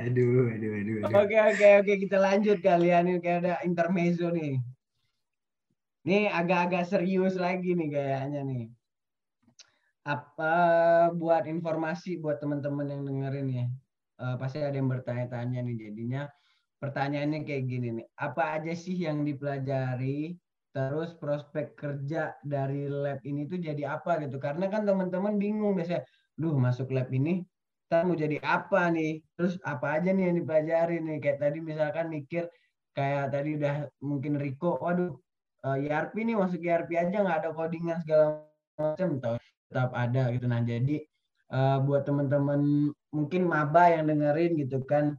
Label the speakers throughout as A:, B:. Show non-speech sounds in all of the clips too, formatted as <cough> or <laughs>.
A: aduh, aduh, aduh, aduh.
B: Oke, oke, oke. Kita lanjut kalian. Ini kayak ada intermezzo nih. Ini agak-agak serius lagi nih kayaknya nih. Apa buat informasi buat teman-teman yang dengerin ya. Uh, pasti ada yang bertanya-tanya nih jadinya pertanyaannya kayak gini nih. Apa aja sih yang dipelajari terus prospek kerja dari lab ini tuh jadi apa gitu karena kan teman-teman bingung biasanya duh masuk lab ini kita mau jadi apa nih? Terus apa aja nih yang dipelajari nih? Kayak tadi misalkan mikir kayak tadi udah mungkin Riko waduh uh, eh, ERP nih masuk ERP aja nggak ada codingan segala macam tetap ada gitu. Nah jadi uh, buat teman-teman mungkin maba yang dengerin gitu kan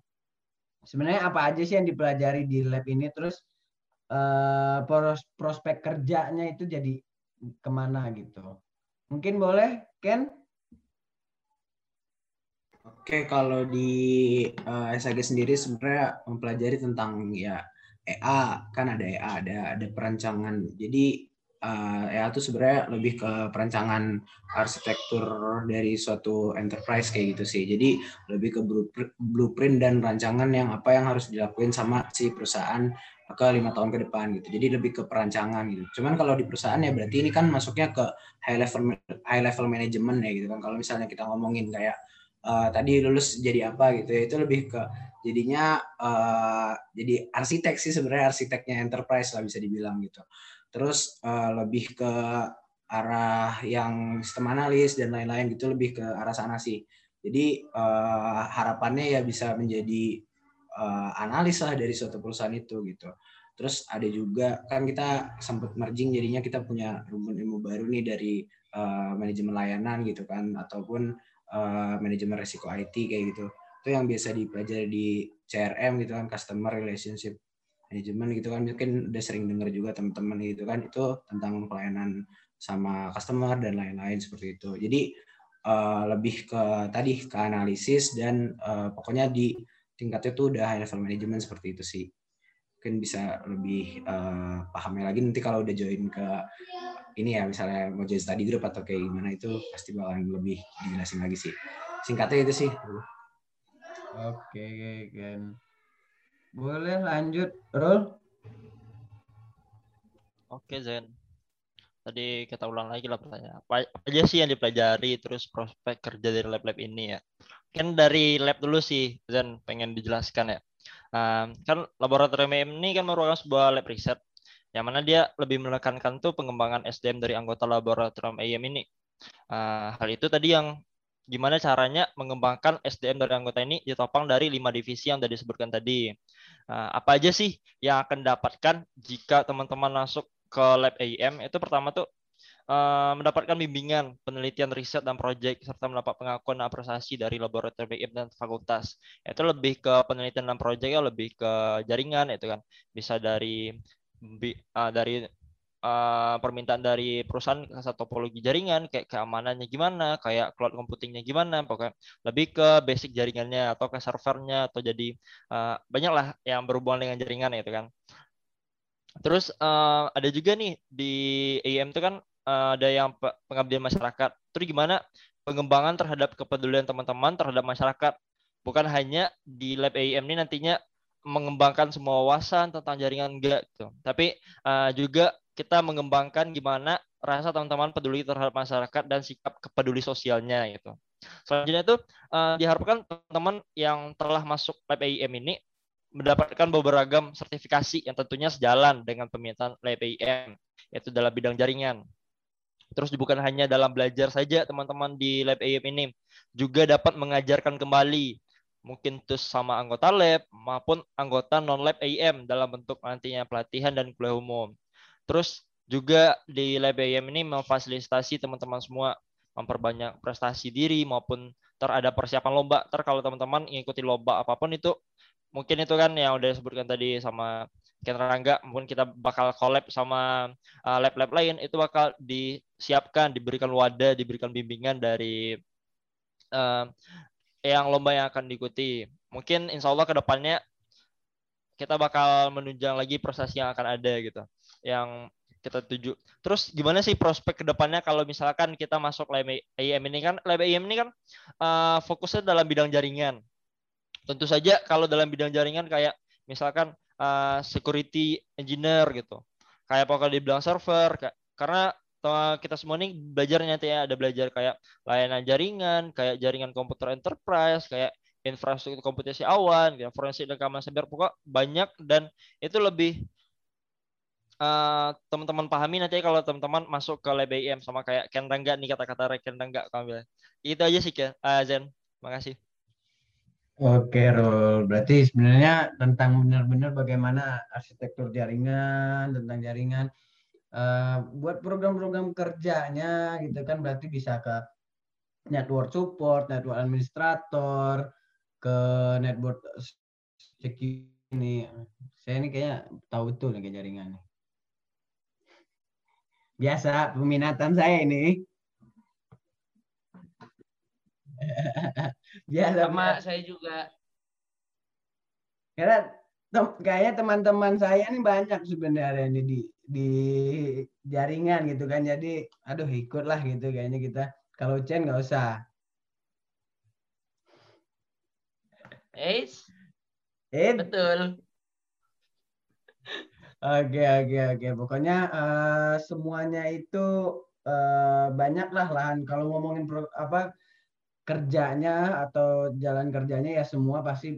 B: sebenarnya apa aja sih yang dipelajari di lab ini? Terus uh, prospek kerjanya itu jadi ke mana gitu. Mungkin boleh, Ken?
A: Oke, kalau di uh, eh, SAG sendiri sebenarnya mempelajari tentang ya EA, kan ada EA, ada ada perancangan. Jadi uh, ya itu sebenarnya lebih ke perancangan arsitektur dari suatu enterprise kayak gitu sih. Jadi lebih ke blueprint dan rancangan yang apa yang harus dilakuin sama si perusahaan ke lima tahun ke depan gitu. Jadi lebih ke perancangan gitu. Cuman kalau di perusahaan ya berarti ini kan masuknya ke high level high level management ya gitu kan. Kalau misalnya kita ngomongin kayak uh, tadi lulus jadi apa gitu ya. Itu lebih ke jadinya uh, jadi arsitek sih sebenarnya arsiteknya enterprise lah bisa dibilang gitu. Terus uh, lebih ke arah yang sistem analis dan lain-lain gitu lebih ke arah sana sih. Jadi uh, harapannya ya bisa menjadi uh, analis lah dari suatu perusahaan itu gitu. Terus ada juga kan kita sempat merging jadinya kita punya rumpun ilmu baru nih dari uh, manajemen layanan gitu kan ataupun uh, manajemen resiko IT kayak gitu. Itu yang biasa dipelajari di CRM gitu kan customer relationship manajemen gitu kan. Mungkin udah sering dengar juga teman-teman gitu kan itu tentang pelayanan sama customer dan lain-lain seperti itu. Jadi uh, lebih ke tadi ke analisis dan uh, pokoknya di tingkatnya tuh udah high level management seperti itu sih. Mungkin bisa lebih uh, pahamnya lagi nanti kalau udah join ke ini ya misalnya mau join study group atau kayak gimana itu pasti bakalan lebih dijelasin lagi sih singkatnya itu sih
B: oke kan boleh lanjut, Rul.
C: Oke, Zen. Tadi kita ulang lagi lah pertanyaan. Apa, aja sih yang dipelajari terus prospek kerja dari lab-lab ini ya? Kan dari lab dulu sih, Zen pengen dijelaskan ya. Um, kan laboratorium ini kan merupakan sebuah lab riset yang mana dia lebih menekankan tuh pengembangan SDM dari anggota laboratorium AM ini. Uh, hal itu tadi yang gimana caranya mengembangkan SDM dari anggota ini ditopang dari lima divisi yang tadi disebutkan tadi. Nah, apa aja sih yang akan dapatkan jika teman-teman masuk ke lab AIM? Itu pertama tuh uh, mendapatkan bimbingan, penelitian riset dan proyek serta mendapat pengakuan apresiasi dari laboratorium AIM dan fakultas. Itu lebih ke penelitian dan proyeknya lebih ke jaringan itu kan. Bisa dari uh, dari uh, permintaan dari perusahaan satu topologi jaringan kayak keamanannya gimana, kayak cloud computingnya gimana, pokoknya lebih ke basic jaringannya atau ke servernya atau jadi uh, banyak lah yang berhubungan dengan jaringan itu kan. Terus uh, ada juga nih di AM itu kan uh, ada yang pengabdian masyarakat. Terus gimana pengembangan terhadap kepedulian teman-teman terhadap masyarakat. Bukan hanya di lab AM ini nantinya mengembangkan semua wawasan tentang jaringan enggak gitu. Tapi uh, juga kita mengembangkan gimana rasa teman-teman peduli terhadap masyarakat dan sikap kepeduli sosialnya gitu. Selanjutnya itu uh, diharapkan teman-teman yang telah masuk lab AIM ini mendapatkan beberapa sertifikasi yang tentunya sejalan dengan permintaan lab AIM yaitu dalam bidang jaringan. Terus bukan hanya dalam belajar saja teman-teman di lab AIM ini juga dapat mengajarkan kembali mungkin terus sama anggota lab maupun anggota non lab AIM dalam bentuk nantinya pelatihan dan kuliah umum. Terus juga di LBM ini memfasilitasi teman-teman semua memperbanyak prestasi diri maupun ter ada persiapan lomba. Ter kalau teman-teman mengikuti lomba apa pun itu mungkin itu kan yang udah disebutkan tadi sama Ken Rangga, mungkin kita bakal collab sama uh, lab-lab lain itu bakal disiapkan, diberikan wadah, diberikan bimbingan dari uh, yang lomba yang akan diikuti. Mungkin insya Allah ke depannya kita bakal menunjang lagi prestasi yang akan ada gitu yang kita tuju. Terus gimana sih prospek ke depannya kalau misalkan kita masuk lab IM ini kan lab IM ini kan uh, fokusnya dalam bidang jaringan. tentu saja kalau dalam bidang jaringan kayak misalkan uh, security engineer gitu kayak pokoknya di bidang server karena kita semua ini belajar nanti ya. Ada belajar kayak layanan jaringan kayak jaringan komputer enterprise kayak infrastruktur komputasi awan kayak forensik keamanan cyber pokok banyak dan itu lebih uh, teman-teman pahami nanti kalau teman-teman masuk ke lab IM sama kayak Ken Rangga nih kata-kata Ken Rangga kamu itu aja sih Ken uh, Zen makasih.
B: Oke, Rul. Berarti sebenarnya tentang benar-benar bagaimana arsitektur jaringan, tentang jaringan, uh, buat program-program kerjanya gitu kan berarti bisa ke network support, network administrator, ke network security ini. Saya ini kayaknya tahu betul nih jaringan. Biasa peminatan saya ini. <laughs>
D: Biasa sama saya juga.
B: Karena kayaknya teman-teman saya ini banyak sebenarnya ini di di jaringan gitu kan. Jadi aduh ikutlah gitu kayaknya kita. Kalau Chen nggak usah.
D: Eh, betul.
B: Oke oke oke. Pokoknya uh, semuanya itu uh, banyak lah lahan. Kalau ngomongin pro, apa kerjanya atau jalan kerjanya ya semua pasti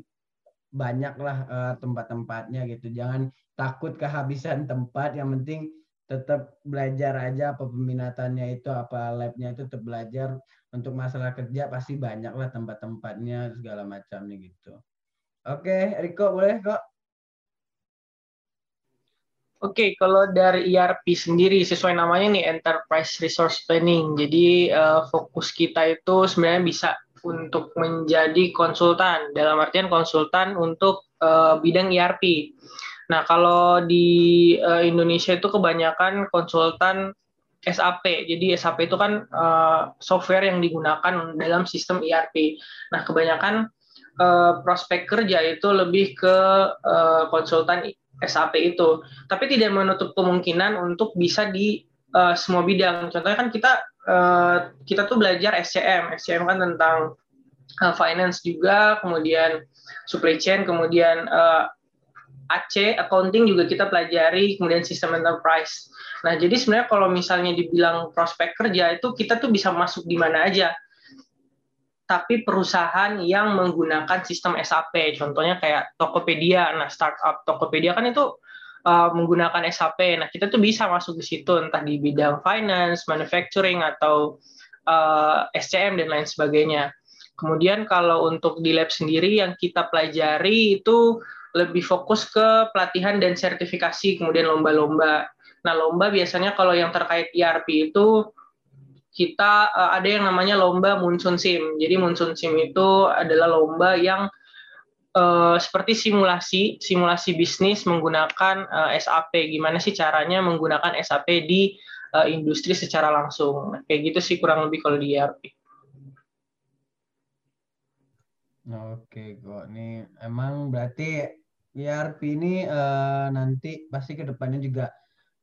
B: banyak lah uh, tempat-tempatnya gitu. Jangan takut kehabisan tempat. Yang penting tetap belajar aja apa peminatannya itu apa labnya itu tetap belajar untuk masalah kerja pasti banyak lah tempat-tempatnya segala macamnya gitu. Oke, Riko boleh kok.
D: Oke, okay, kalau dari ERP sendiri sesuai namanya nih Enterprise Resource Planning. Jadi uh, fokus kita itu sebenarnya bisa untuk menjadi konsultan dalam artian konsultan untuk uh, bidang ERP. Nah, kalau di uh, Indonesia itu kebanyakan konsultan SAP. Jadi SAP itu kan uh, software yang digunakan dalam sistem ERP. Nah, kebanyakan uh, prospek kerja itu lebih ke uh, konsultan SAP itu. Tapi tidak menutup kemungkinan untuk bisa di uh, semua bidang. Contohnya kan kita uh, kita tuh belajar SCM. SCM kan tentang uh, finance juga, kemudian supply chain, kemudian uh, AC accounting juga kita pelajari, kemudian sistem enterprise. Nah, jadi sebenarnya kalau misalnya dibilang prospek kerja itu kita tuh bisa masuk di mana aja tapi perusahaan yang menggunakan sistem SAP. Contohnya kayak Tokopedia. Nah, startup Tokopedia kan itu uh, menggunakan SAP. Nah, kita tuh bisa masuk di situ entah di bidang finance, manufacturing atau uh, SCM dan lain sebagainya. Kemudian kalau untuk di lab sendiri yang kita pelajari itu lebih fokus ke pelatihan dan sertifikasi, kemudian lomba-lomba. Nah, lomba biasanya kalau yang terkait ERP itu kita uh, ada yang namanya lomba Munsun Sim. Jadi Munsun Sim itu adalah lomba yang uh, seperti simulasi simulasi bisnis menggunakan uh, SAP. Gimana sih caranya menggunakan SAP di uh, industri secara langsung. Nah, kayak gitu sih kurang lebih kalau di ERP.
B: Oke, kok ini emang berarti ERP ini uh, nanti pasti ke depannya juga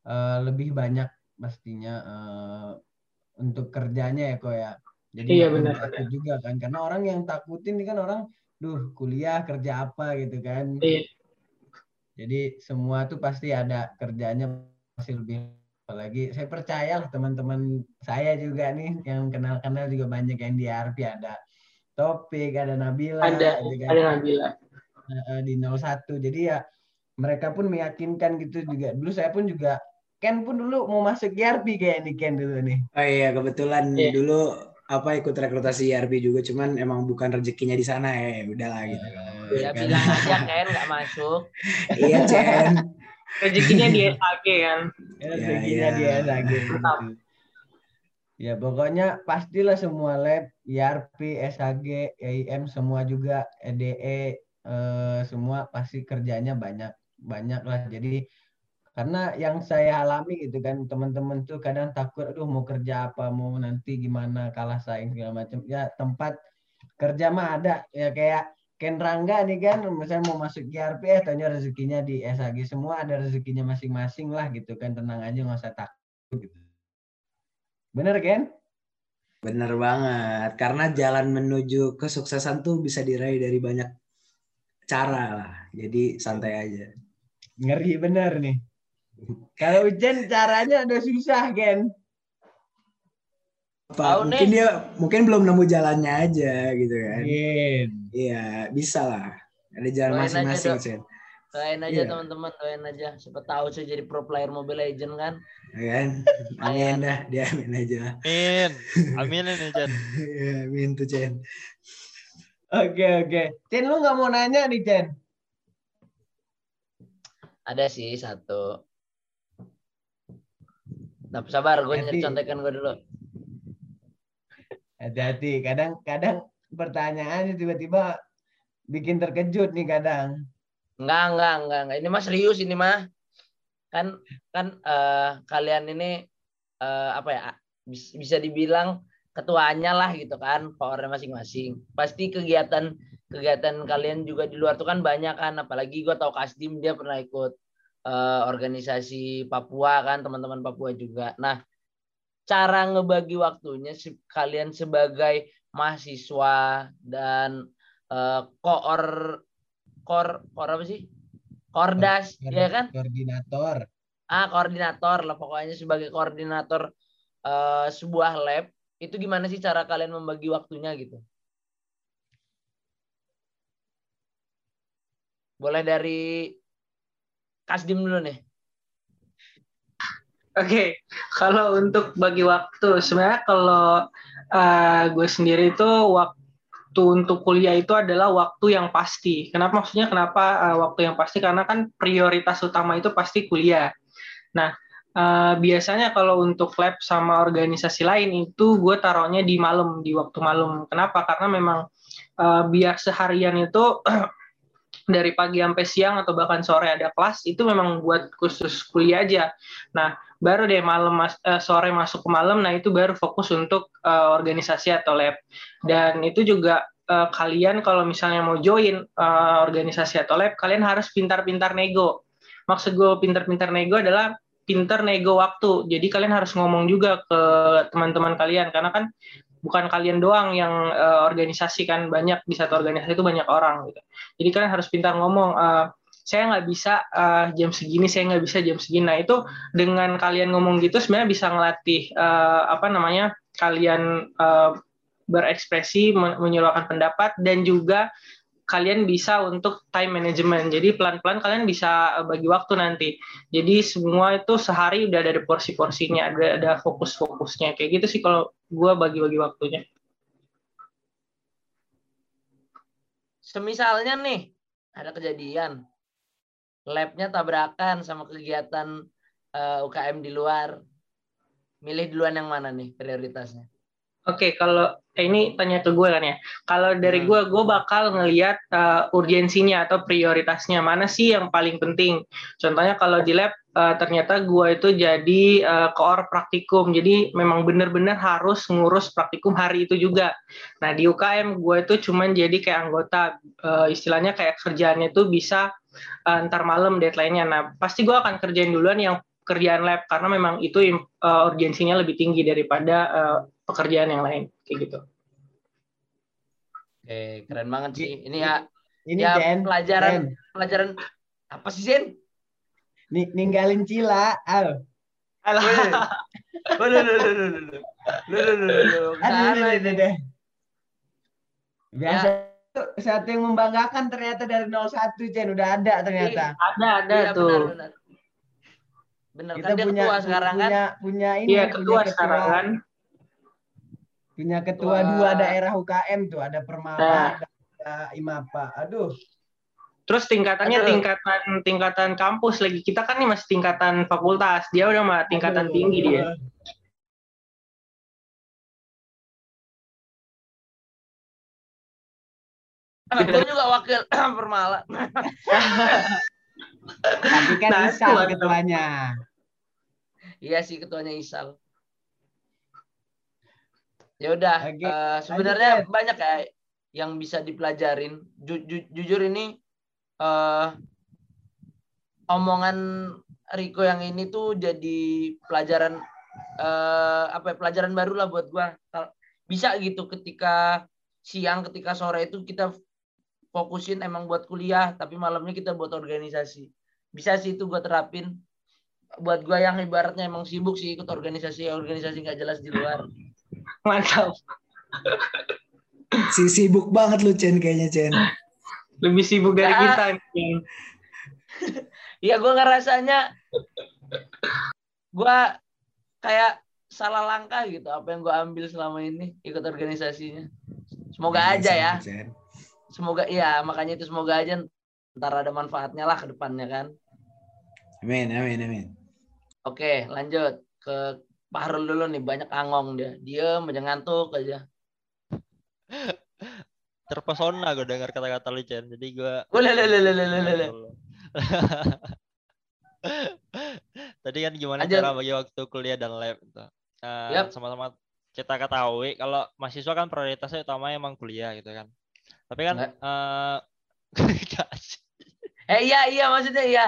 B: uh, lebih banyak pastinya uh, untuk kerjanya ya kok ya. Jadi
D: iya, benar,
B: takut juga kan karena orang yang takutin ini kan orang duh kuliah kerja apa gitu kan.
D: Iya.
B: Jadi semua tuh pasti ada kerjanya pasti lebih apalagi saya percaya lah teman-teman saya juga nih yang kenal-kenal juga banyak yang di RP ada Topik, ada Nabila,
D: ada, ada, ada Nabila
B: di 01. Jadi ya mereka pun meyakinkan gitu juga. Dulu saya pun juga Ken pun dulu mau masuk ERP kayak nih Ken dulu nih.
A: Oh iya kebetulan yeah. dulu apa ikut rekrutasi ERP juga cuman emang bukan rezekinya di sana ya, ya udahlah gitu.
D: Uh, ya kan. <laughs> bilang aja Ken nggak masuk.
A: iya Ken. <laughs>
D: rezekinya di SAG kan.
B: Ya, rezekinya ya, di SAG. Gitu. Ya pokoknya pastilah semua lab ERP, SAG, EIM semua juga EDE eh, semua pasti kerjanya banyak banyak lah. Jadi karena yang saya alami gitu kan teman-teman tuh kadang takut aduh mau kerja apa mau nanti gimana kalah saing segala macam ya tempat kerja mah ada. Ya kayak Ken Rangga nih kan misalnya mau masuk GRP eh tanya rezekinya di SAG semua ada rezekinya masing-masing lah gitu kan tenang aja nggak usah takut gitu. Bener Ken?
A: Bener banget. Karena jalan menuju kesuksesan tuh bisa diraih dari banyak cara lah. Jadi santai aja.
B: Ngeri bener nih. Kalau hujan caranya udah susah, Ken.
A: Apa,
E: Tahu
A: mungkin
E: nih.
A: dia mungkin belum nemu jalannya aja gitu kan.
B: Ken.
A: Iya, bisa lah. Ada jalan masing-masing. Chen.
E: Doain aja
A: Iya.
E: teman-teman, doain aja. Siapa tahu saya jadi pro player Mobile Legend kan.
A: Ya kan? <laughs> Amin dah, dia amin aja.
C: Amin. <laughs> Amin ini Chen.
A: Iya, amin tuh, Chen.
B: Oke, oke. Chen, lu nggak mau nanya nih, Chen?
E: Ada sih satu. Nah, sabar, gue
B: Hati.
E: contekan gue dulu.
B: Hati-hati. Kadang-kadang pertanyaannya tiba-tiba bikin terkejut nih kadang.
E: Enggak, enggak, enggak, enggak. Ini mah serius ini mah. Kan kan eh, kalian ini eh, apa ya? bis- Bisa dibilang ketuanya lah gitu kan, powernya masing-masing. Pasti kegiatan kegiatan kalian juga di luar tuh kan banyak kan, apalagi gue tahu Kasdim dia pernah ikut eh, organisasi Papua kan, teman-teman Papua juga. Nah, cara ngebagi waktunya se- kalian sebagai mahasiswa dan eh, koor kor kor apa sih? Kordas, ya kan?
B: Koordinator.
E: ah koordinator lah pokoknya sebagai koordinator eh, sebuah lab itu gimana sih cara kalian membagi waktunya gitu boleh dari Kasdim dulu nih
D: Oke, kalau untuk bagi waktu, sebenarnya kalau eh, gue sendiri itu waktu untuk kuliah itu adalah waktu yang pasti. Kenapa maksudnya kenapa eh, waktu yang pasti? Karena kan prioritas utama itu pasti kuliah. Nah, eh, biasanya kalau untuk lab sama organisasi lain itu gue taruhnya di malam, di waktu malam. Kenapa? Karena memang eh, biar seharian itu <clears throat> dari pagi sampai siang atau bahkan sore ada kelas itu memang buat khusus kuliah aja. Nah, baru deh malam mas- eh, sore masuk ke malam nah itu baru fokus untuk eh, organisasi atau lab dan itu juga kalian kalau misalnya mau join eh, organisasi atau lab kalian harus pintar-pintar nego maksud gue pintar-pintar nego adalah pintar nego waktu. Jadi kalian harus ngomong juga ke teman-teman kalian. Karena kan bukan kalian doang yang eh, organisasi kan. Banyak di satu organisasi itu banyak orang gitu. Jadi kalian harus pintar ngomong eh, saya nggak bisa eh, jam segini saya nggak bisa jam segini. Nah itu dengan kalian ngomong gitu sebenarnya bisa ngelatih eh, apa namanya kalian eh, berekspresi men- menyuarakan pendapat dan juga kalian bisa untuk time management. Jadi pelan-pelan kalian bisa eh, bagi waktu nanti. Jadi semua itu sehari udah ada porsi-porsinya ada ada fokus-fokusnya. Kayak gitu sih kalau gue bagi-bagi waktunya.
E: Semisalnya nih ada kejadian. Labnya tabrakan sama kegiatan eh, UKM di luar. Milih duluan yang mana nih prioritasnya?
D: Oke, kalau eh, ini tanya ke gue kan ya. Kalau dari
E: Hmm.
D: gue, gue bakal ngelihat uh, urgensinya atau prioritasnya mana sih yang paling penting. Contohnya kalau di lab uh, ternyata gue itu jadi uh, koor praktikum, jadi memang benar-benar harus ngurus praktikum hari itu juga. Nah di UKM gue itu cuman jadi kayak anggota, uh, istilahnya kayak kerjaannya itu bisa uh, ntar malam deadline-nya. Nah pasti gue akan kerjain duluan yang kerjaan lab karena memang itu uh, urgensinya lebih tinggi daripada uh, pekerjaan yang lain kayak gitu.
E: oke keren banget sih ini ya
B: Ini
E: ya
B: Chen,
E: pelajaran
B: Chen.
E: pelajaran apa sih Zen
B: Ni- ninggalin Cila, Al.
E: Waduh, waduh, waduh, waduh, waduh. Waduh, waduh,
B: aduh. Biasa itu satu yang membanggakan ternyata dari 01 Chen udah ada ternyata.
D: Ada ada
E: Iya,
D: tuh.
E: benar, benar. Benar
B: Kita
E: kan dia
B: punya
E: ketua sekarang kan?
B: punya punya ini
D: Iya
B: punya
D: ketua sekarang kan.
B: Punya ketua
E: Ketua-
B: dua daerah UKM tuh ada Permata
D: Nah.
B: ada Imapa. Aduh.
D: Terus tingkatannya
E: Aduh.
D: tingkatan tingkatan kampus lagi. Kita kan nih masih tingkatan fakultas. Dia udah mah tingkatan
B: aduh.
D: tinggi dia.
E: Ah, gue juga wakil <clears throat> Permala.
B: Tapi kan
D: Nah,
B: Isal ketuanya.
E: Iya sih ketuanya Isal. Ya udah, eh, sebenarnya banyak ya yang bisa dipelajarin. Ju- ju- jujur ini eh omongan Riko yang ini tuh jadi pelajaran eh apa ya, pelajaran baru lah buat gua. Bisa gitu ketika siang, ketika sore itu kita fokusin emang buat kuliah tapi malamnya kita buat organisasi bisa sih itu gue terapin buat gue yang ibaratnya emang sibuk sih ikut organisasi organisasi nggak jelas di luar
D: Mantap.
A: Si sibuk banget lu Chen kayaknya Chen.
D: Lebih sibuk dari
E: Ya.
D: kita. nih.
E: Iya gue ngerasanya gue kayak salah langkah gitu apa yang gue ambil selama ini ikut organisasinya. Semoga aja ya.
A: Chen.
E: Semoga iya makanya itu semoga aja ntar ada manfaatnya lah ke depannya kan.
A: Amin, amin, amin.
E: Oke lanjut ke Pak Harul dulu nih banyak angong dia. Diem aja ngantuk aja.
C: Terpesona gue dengar kata-kata lu Chen. Jadi gue
E: Boleh, boleh.
C: Tadi kan gimana
E: Lanjut.
C: cara bagi waktu kuliah dan lab gitu. Eh,
E: Yap.
C: Sama-sama kita ketahui kalau mahasiswa kan prioritasnya utama emang kuliah gitu kan. Tapi kan
E: Nggak.
C: eh. <laughs>
E: Eh iya iya maksudnya iya.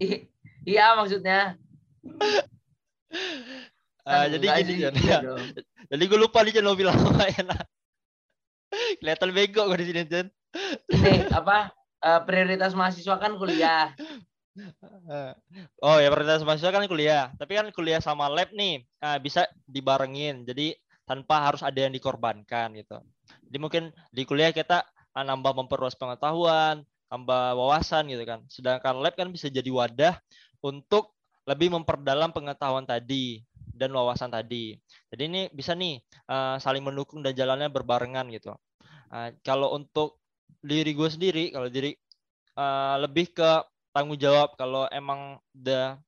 E: I- iya maksudnya.
C: Eh, jadi gini
E: iya <laughs>
C: Ya. Jadi gue lupa nih Chen mau bilang apa enak. Kelihatan bego gue di sini Chen.
E: Nih apa eh, prioritas mahasiswa kan kuliah.
C: Eh, Oh ya prioritas mahasiswa kan kuliah. Tapi kan kuliah sama lab nih eh, bisa dibarengin. Jadi tanpa harus ada yang dikorbankan gitu. Jadi mungkin di kuliah kita eh, nambah memperluas pengetahuan, tambah wawasan gitu kan. Sedangkan lab kan bisa jadi wadah untuk lebih memperdalam pengetahuan tadi dan wawasan tadi. Jadi ini bisa nih eh, saling mendukung dan jalannya berbarengan gitu. Eh, kalau untuk diri gue sendiri, kalau diri eh, lebih ke tanggung jawab. Kalau emang udah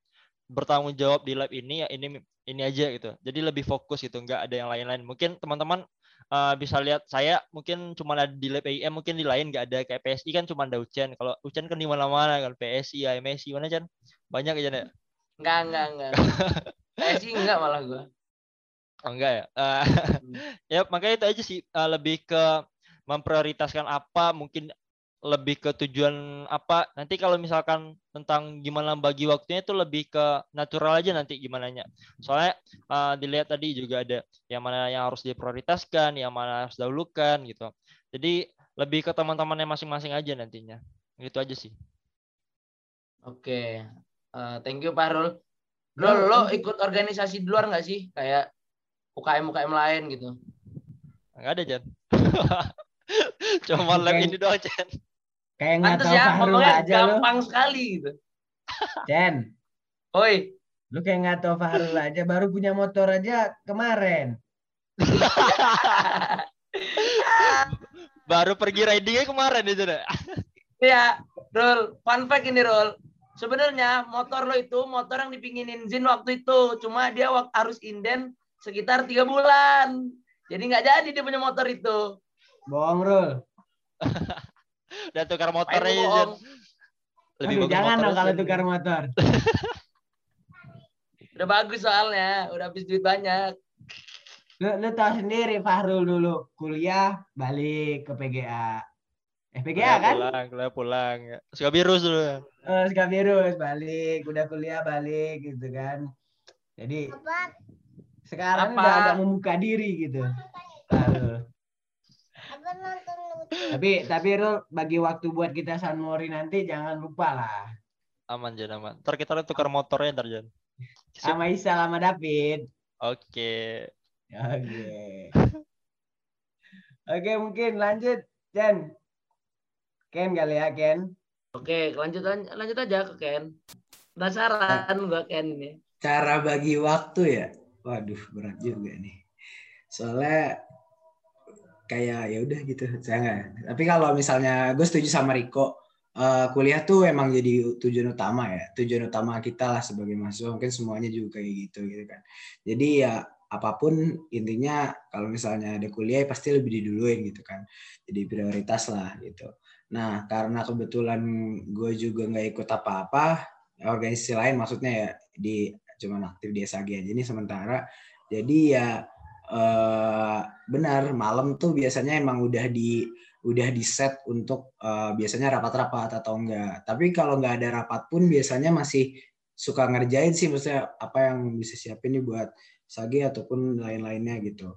C: bertanggung jawab di lab ini ya ini ini aja gitu. Jadi lebih fokus gitu nggak ada yang lain-lain. Mungkin teman-teman uh, bisa lihat saya mungkin cuma ada di lab IM mungkin di lain nggak ada. Kayak PSI kan cuma ada Ucen kalau Ucen kan di mana-mana kan PSI AMSI mana Chan? Banyak aja ya
E: Enggak enggak enggak. Saya sih enggak malah gua.
C: oh, enggak ya? Eh, ya makanya itu aja sih. Uh, lebih ke memprioritaskan apa mungkin lebih ke tujuan apa. Nanti kalau misalkan tentang gimana bagi waktunya itu lebih ke natural aja nanti gimana nya soalnya uh, dilihat tadi juga ada yang mana yang harus diprioritaskan yang mana harus dahulukan gitu. Jadi lebih ke teman-temannya masing-masing aja nantinya. Gitu aja sih.
E: Oke. Eh, thank you Pak Rul. Rul, lo ikut organisasi di luar nggak sih? Kayak UKM UKM lain gitu.
C: nggak ada Jan <laughs> cuma lab ini doang Jan
B: Kayak nggak tahu
E: ya,
B: Fahrul
E: ngomongnya
B: aja
E: gampang sekali gitu.
B: Chen,
E: Oi,
B: lu kayak nggak tahu Fahrul aja. Baru punya motor aja kemarin. <laughs>
C: baru pergi ridingnya kemarin itu deh
E: Iya, Rul. Fun fact ini, Rul. Sebenarnya motor lo itu motor yang dipinginin Zin waktu itu. Cuma dia harus inden sekitar tiga bulan. Jadi nggak jadi dia punya motor itu.
B: Bohong, Rul. <laughs>
C: udah tukar motornya ya,
E: bohong.
C: lebih
B: Aduh,
C: bagus
B: jangan dong kalau tukar motor. <laughs>
E: Udah bagus soalnya. Udah habis duit banyak.
B: Lu, lu tahu sendiri Fahrul dulu kuliah balik ke PGA. Eh PGA
C: Kuliah
B: kan?
C: pulang kuliah pulang suka virus dulu
B: Eh, suka virus balik, udah kuliah balik gitu kan. Jadi sekarang
E: Apa?
B: udah agak membuka diri gitu. Tapi tapi Rul bagi waktu buat kita San Mori nanti jangan lupa lah.
C: aman Jan aman ntar kita tukar motornya ntar Jan.
B: Sama Isa sama David.
C: oke
B: Oke. Oke, mungkin lanjut, Jen. Ken kali ya, Ken.
E: Oke, lanjut lanjut aja ke Ken. Penasaran gua Ken ini.
A: Cara bagi waktu ya, waduh berat juga nih. Soalnya kayak ya udah gitu, saya. Tapi kalau misalnya gue setuju sama Riko, eh, kuliah tuh emang jadi tujuan utama ya, tujuan utama kita lah sebagai mahasiswa. Mungkin semuanya juga kayak gitu gitu kan. Jadi ya apa pun intinya kalau misalnya ada kuliah ya pasti lebih diduluin gitu kan. Jadi prioritas lah gitu. Nah karena kebetulan gue juga nggak ikut apa-apa, organisasi lain maksudnya ya di cuman aktif di SAG aja nih sementara. Jadi ya eh, benar malam tuh biasanya emang udah di udah di set untuk eh, biasanya rapat-rapat atau enggak. Tapi kalau nggak ada rapat pun biasanya masih suka ngerjain sih maksudnya apa yang bisa siapin nih buat SAG ataupun lain-lainnya gitu.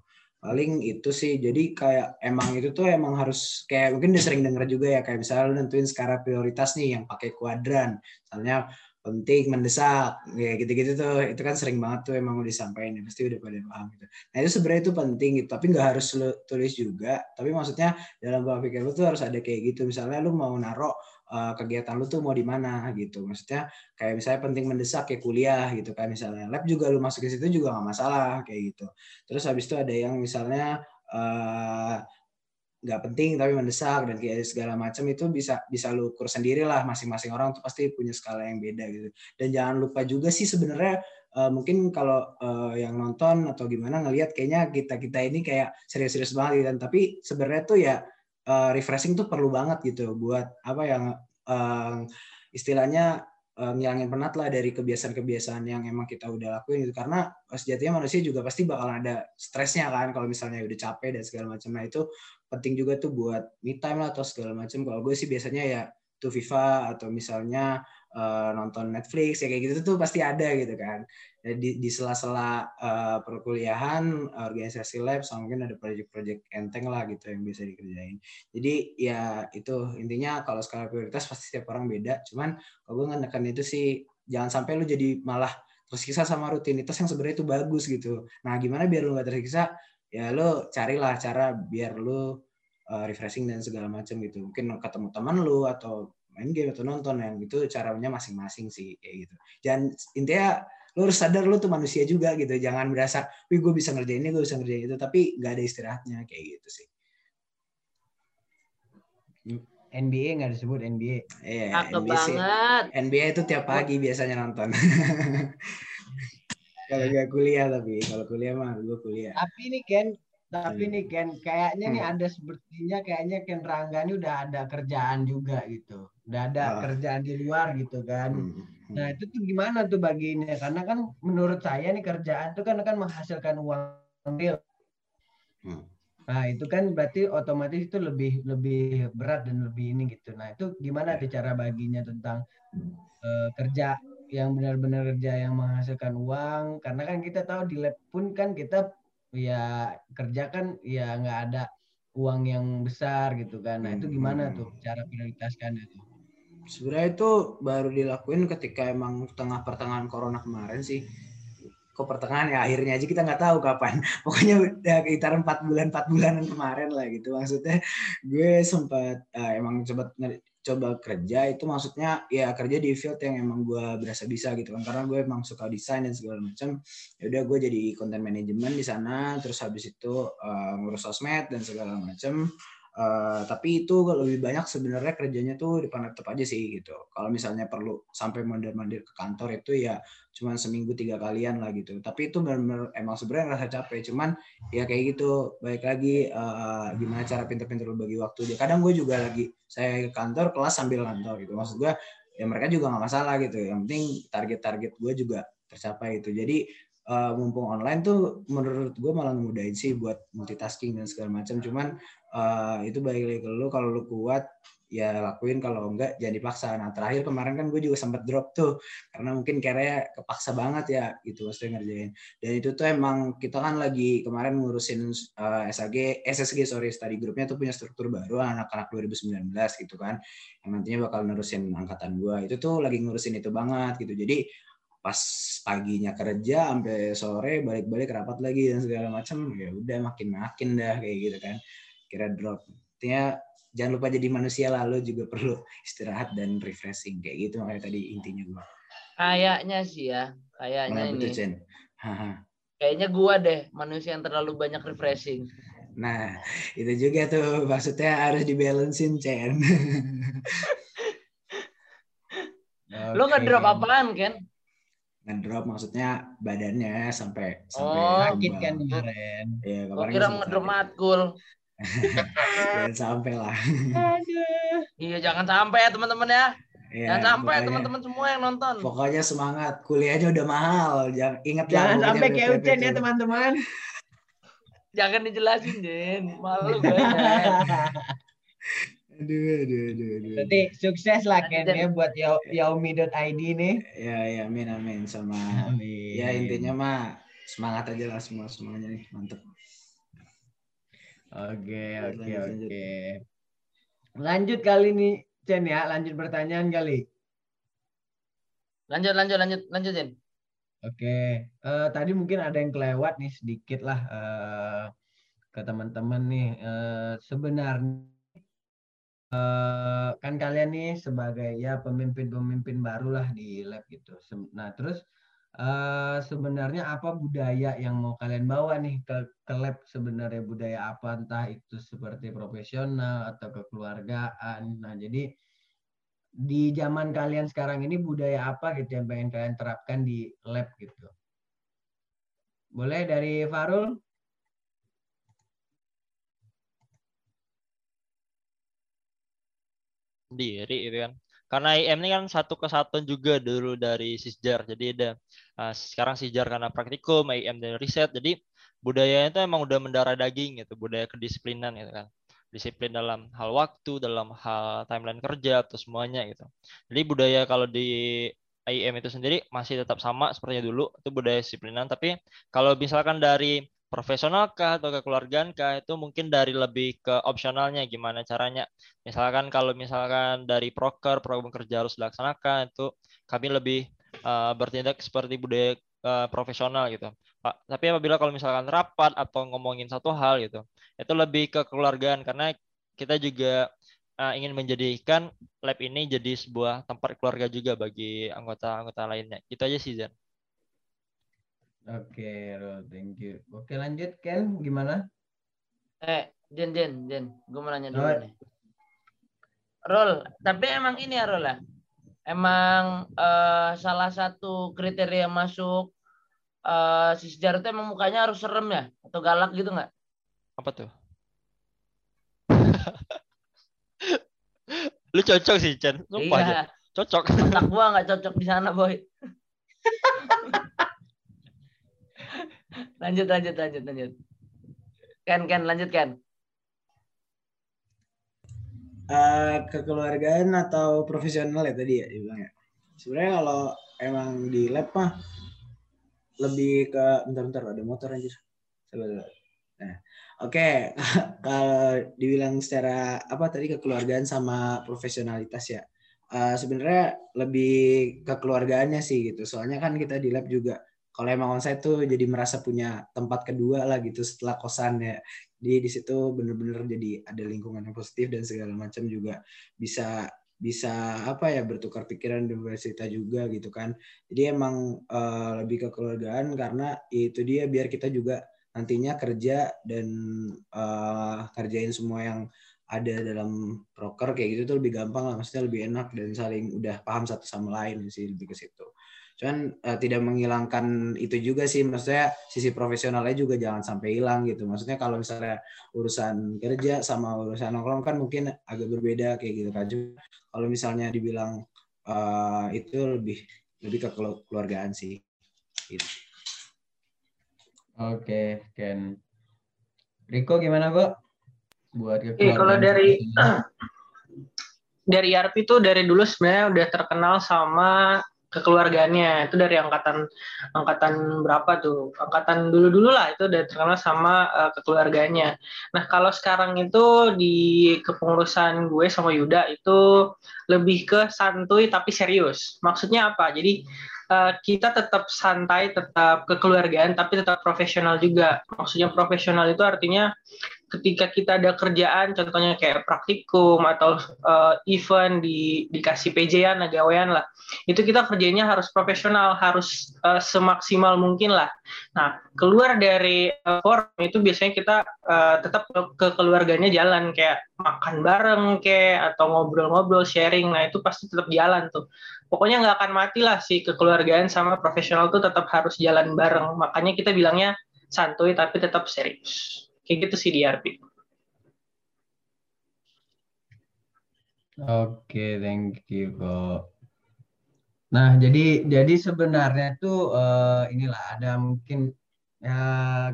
A: Paling itu sih jadi kayak emang itu tuh emang harus kayak mungkin udah sering denger juga ya kayak misalnya lu nentuin skala prioritas nih yang pakai kuadran misalnya penting mendesak ya gitu-gitu tuh itu kan sering banget tuh emang udah disampaikan ya pasti udah pada paham gitu. Nah itu sebenarnya itu penting gitu tapi nggak harus lu tulis juga tapi maksudnya dalam pola pikir lu tuh harus ada kayak gitu. Misalnya lu mau naruh uh, kegiatan lu tuh mau di mana gitu. Maksudnya kayak misalnya penting mendesak kayak kuliah gitu kan. Misalnya lab juga lu masukin situ juga nggak masalah kayak gitu. Terus habis itu ada yang misalnya uh, nggak penting tapi mendesak dan kayak segala macam itu bisa bisa lu ukur sendiri lah masing-masing orang tuh pasti punya skala yang beda gitu. Dan jangan lupa juga sih sebenarnya uh, mungkin kalau uh, yang nonton atau gimana ngelihat kayaknya kita kita ini kayak serius-serius banget gitu. tapi sebenarnya tuh ya uh, refreshing tuh perlu banget gitu buat apa yang uh, istilahnya uh, ngilangin penat lah dari kebiasaan-kebiasaan yang emang kita udah lakuin gitu. Karena sejatinya manusia juga pasti bakal ada stresnya kan kalau misalnya udah capek dan segala macam. Nah itu penting juga tuh buat me time lah atau segala macam. Kalau gue sih biasanya ya tuh FIFA atau misalnya uh, nonton Netflix ya kayak gitu tuh pasti ada gitu kan. Di, di sela-sela uh, perkuliahan organisasi lab sama mungkin ada project-project enteng lah gitu yang bisa dikerjain. Jadi ya itu intinya kalau skala prioritas pasti setiap orang beda. Cuman kalau gue ngenekan itu sih jangan sampai lu jadi malah tersiksa sama rutinitas yang sebenarnya itu bagus gitu. Nah gimana biar lu gak tersiksa? Ya lu carilah cara biar lu uh, refreshing dan segala macam gitu. Mungkin ketemu teman lu atau main game atau nonton yang itu caranya masing-masing sih kayak gitu. Dan intinya lu harus sadar lu tuh manusia juga gitu. Jangan merasa, wih gue bisa ngerjain ini, gue bisa ngerjain itu, tapi nggak ada istirahatnya kayak gitu sih.
B: NBA nggak disebut NBA.
E: Iya, yeah, NBA sih. banget.
A: NBA itu tiap pagi biasanya nonton. <laughs> kalau nggak kuliah tapi kalau kuliah mah gue kuliah.
B: Tapi ini Ken tapi iya. nih Ken, kayaknya hmm. nih ada sepertinya kayaknya Ken Rangga ini udah ada kerjaan juga gitu. Udah ada oh. kerjaan di luar gitu kan. Hmm, hmm, hmm. Nah itu tuh gimana tuh baginya? Karena kan menurut saya nih kerjaan itu kan akan menghasilkan uang real. Hmm. Nah itu kan berarti otomatis itu lebih lebih berat dan lebih ini gitu. Nah itu gimana tuh cara baginya tentang uh, kerja yang benar-benar kerja yang menghasilkan uang? Karena kan kita tahu di lab pun kan kita ya kerja kan ya nggak ada uang yang besar gitu kan. Nah itu gimana hmm. tuh cara prioritaskan itu?
A: Sebenarnya itu baru dilakuin ketika emang tengah pertengahan corona kemarin sih. Kok pertengahan ya akhirnya aja kita nggak tahu kapan. <laughs> Pokoknya udah sekitar empat bulan empat bulanan kemarin lah gitu. Maksudnya gue sempat uh, emang coba coba kerja itu maksudnya ya kerja di field yang emang gue berasa bisa gitu kan. Karena gue emang suka desain dan segala macam. Ya udah gue jadi content management di sana. Terus habis itu uh, ngurus sosmed dan segala macam Uh, tapi itu lebih banyak sebenarnya kerjanya tuh di depan laptop aja sih gitu. Kalau misalnya perlu sampai mandir-mandir ke kantor itu ya cuma seminggu tiga kalian lah gitu. Tapi itu benar-benar emang sebenarnya ngerasa capek. Cuman ya kayak gitu. Baik lagi uh, gimana cara pinter-pinter bagi waktu dia. Kadang gue juga lagi saya ke kantor kelas sambil kantor gitu. Maksud gue ya mereka juga nggak masalah gitu. Yang penting target-target gue juga tercapai itu. Jadi uh, mumpung online tuh menurut gue malah mudahin sih buat multitasking dan segala macam. Cuman uh, itu baik lagi ke lu kalau lu kuat ya lakuin. Kalau enggak jangan dipaksa. Nah terakhir kemarin kan gue juga sempat drop tuh karena mungkin kayaknya kepaksa banget ya gitu maksudnya ngerjain. Dan itu tuh emang kita kan lagi kemarin ngurusin uh, SAG SSG sorry study grupnya tuh punya struktur baru anak-anak 2019 gitu kan. Yang nantinya bakal nerusin angkatan gue itu tuh lagi ngurusin itu banget gitu. Jadi pas paginya kerja sampai sore balik-balik rapat lagi dan segala macam ya udah makin makin dah kayak gitu kan. Kira drop. Artinya jangan lupa jadi manusia lalu juga perlu istirahat dan refreshing kayak gitu makanya tadi intinya gua.
E: Kayaknya sih ya kayaknya Mana ini. Chen? kayaknya gua deh manusia yang terlalu banyak refreshing.
A: Nah itu juga tuh maksudnya harus dibalancein Chen
E: lo nggak drop apaan kan
A: ngedrop maksudnya badannya sampai
E: sampai oh, sakit kan kemarin. Iya, kemarin. kira ngedrop matkul. <laughs>
A: jangan sampai lah.
E: Iya, jangan sampai ya teman-teman ya. Ya, jangan sampai teman-teman semua yang nonton.
A: Pokoknya semangat, kuliahnya udah mahal. Jangan ingat
B: jangan sampai kayak Ucen ya teman-teman. <laughs>
E: jangan dijelasin, Jen. Malu gue. <laughs>
A: Aduh, aduh, aduh, aduh.
B: Berarti sukses lah Ken ya buat yaumi.id nih.
A: Ya, ya, amin, amin. Sama, amin. ya intinya mah semangat aja lah semua semuanya nih, mantep.
B: Oke, oke,
A: Lanjut, lanjut.
B: oke. Lanjut kali ini, Chen ya. Lanjut pertanyaan kali.
E: Lanjut, lanjut, lanjut, lanjutin.
B: Oke, eh, tadi mungkin ada yang kelewat nih sedikit lah eh, ke teman-teman nih. Eh, sebenarnya eh, kan kalian nih sebagai ya pemimpin-pemimpin baru lah di lab gitu. Nah terus eh, sebenarnya apa budaya yang mau kalian bawa nih ke ke lab sebenarnya budaya apa entah itu seperti profesional atau kekeluargaan. Nah jadi di zaman kalian sekarang ini budaya apa gitu yang pengen kalian terapkan di lab gitu? Boleh dari Farul?
C: Sendiri gitu kan. Karena IM ini kan satu kesatuan juga dulu dari Sisjar. Jadi ada uh, sekarang Sisjar karena praktikum, IM dari riset. Jadi budayanya itu emang udah mendarah daging gitu, budaya kedisiplinan gitu kan. Disiplin dalam hal waktu, dalam hal timeline kerja atau semuanya gitu. Jadi budaya kalau di IM itu sendiri masih tetap sama seperti dulu, itu budaya disiplinan. Tapi kalau misalkan dari profesional kah atau kekeluargaan kah itu mungkin dari lebih ke opsionalnya gimana caranya. Misalkan kalau misalkan dari proker program kerja harus dilaksanakan itu kami lebih uh, bertindak seperti budaya uh, profesional gitu. Pak tapi apabila kalau misalkan rapat atau ngomongin satu hal gitu itu lebih ke kekeluargaan. Karena kita juga uh, ingin menjadikan lab ini jadi sebuah tempat keluarga juga bagi anggota-anggota lainnya. Gitu aja sih Zan
B: Oke, Rul, thank you. Oke, lanjut Ken, gimana?
E: Eh, Jen, Jen, Jen. Gue mau nanya dulu
B: Oh.
E: nih. Rol, tapi emang ini ya Rol ya? Emang eh, salah satu kriteria masuk eh, si sejarah itu emang mukanya harus serem ya? Atau galak gitu nggak?
C: apa tuh <laughs> lu cocok sih Chen sumpah aja
E: Iya,
C: cocok
E: otak gua nggak cocok di sana boy. <laughs> lanjut, lanjut, lanjut, lanjut. Ken, Ken, lanjut Ken.
A: Eh, kekeluargaan atau profesional ya tadi ya dibilang ya. Sebenarnya kalau emang di lab mah lebih ke bentar-bentar ada motor anjir. Sabar. Nah, oke <laughs> kalau dibilang secara apa tadi kekeluargaan sama profesionalitas ya. Eh, sebenarnya lebih kekeluargaannya sih gitu. Soalnya kan kita di lab juga kalau emang onsite tuh jadi merasa punya tempat kedua lah gitu setelah kosan ya. Di di situ bener-bener jadi ada lingkungan yang positif dan segala macam juga bisa bisa apa ya bertukar pikiran dan bercerita juga gitu kan. Jadi emang eh, lebih ke kekeluargaan karena itu dia biar kita juga nantinya kerja dan eh, kerjain semua yang ada dalam proker kayak gitu tuh lebih gampang lah. Maksudnya lebih enak dan saling udah paham satu sama lain sih lebih ke situ cuman eh, tidak menghilangkan itu juga sih maksudnya sisi profesionalnya juga jangan sampai hilang gitu maksudnya kalau misalnya urusan kerja sama urusan nongkrong kan mungkin agak berbeda kayak gitu kan Cuma kalau misalnya dibilang eh, itu lebih lebih ke kelu- keluargaan sih gitu.
B: Oke, Ken. Riko gimana, Bu? Buat
D: Oke, kalau
B: kekeluargaan
D: dari <clears throat> dari IRP itu dari dulu sebenarnya udah terkenal sama kekeluargaannya. Itu dari angkatan angkatan berapa tuh? Angkatan dulu-dulu lah itu udah terkenal sama uh, kekeluargaannya. Nah, kalau sekarang itu di kepengurusan gue sama Yuda itu lebih ke santuy tapi serius. Maksudnya apa? Jadi uh, kita tetap santai, tetap kekeluargaan tapi tetap profesional juga. Maksudnya profesional itu artinya ketika kita ada kerjaan contohnya kayak praktikum atau uh, event di dikasih PJ-an gawean lah itu kita kerjanya harus profesional harus uh, semaksimal mungkin lah. Nah keluar dari uh, forum itu biasanya kita uh, tetap ke, ke keluarganya jalan kayak makan bareng kayak atau ngobrol-ngobrol sharing. Nah itu pasti tetap jalan tuh. Pokoknya nggak akan mati lah si kekeluargaan sama profesional tuh tetap harus jalan bareng. Makanya kita bilangnya santuy tapi tetap serius kayak gitu sih di RP.
B: Oke, thank you kok. Nah, jadi jadi sebenarnya tuh eh, inilah ada mungkin ya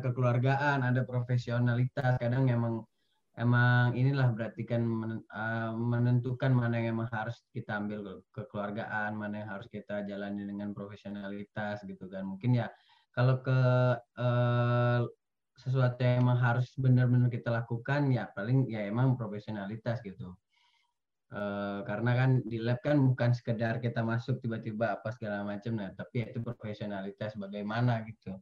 B: kekeluargaan, ada profesionalitas. Kadang emang emang inilah berarti kan eh, menentukan mana yang emang harus kita ambil ke- kekeluargaan, mana yang harus kita jalani dengan profesionalitas gitu kan. Mungkin ya kalau ke eh, sesuatu yang emang harus benar-benar kita lakukan ya paling ya emang profesionalitas gitu. Eh, karena kan di lab kan bukan sekedar kita masuk tiba-tiba apa segala macam nah tapi itu profesionalitas bagaimana gitu.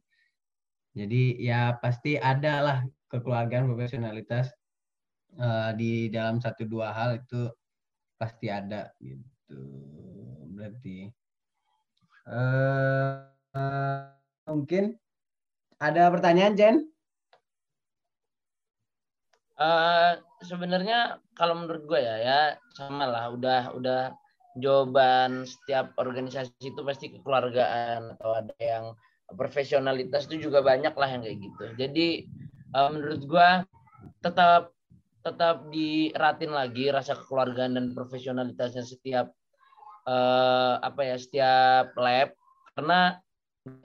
B: Jadi ya pasti ada lah kekeluargaan profesionalitas uh, di dalam satu dua hal itu pasti ada gitu berarti. Uh, uh, mungkin ada pertanyaan Jen?
E: Uh, sebenarnya kalau menurut gue ya ya sama lah. Udah udah jawaban setiap organisasi itu pasti kekeluargaan atau ada yang profesionalitas itu juga banyak lah yang kayak gitu. Jadi uh, menurut gue tetap tetap diratin lagi rasa kekeluargaan dan profesionalitasnya setiap uh, apa ya setiap lab. Karena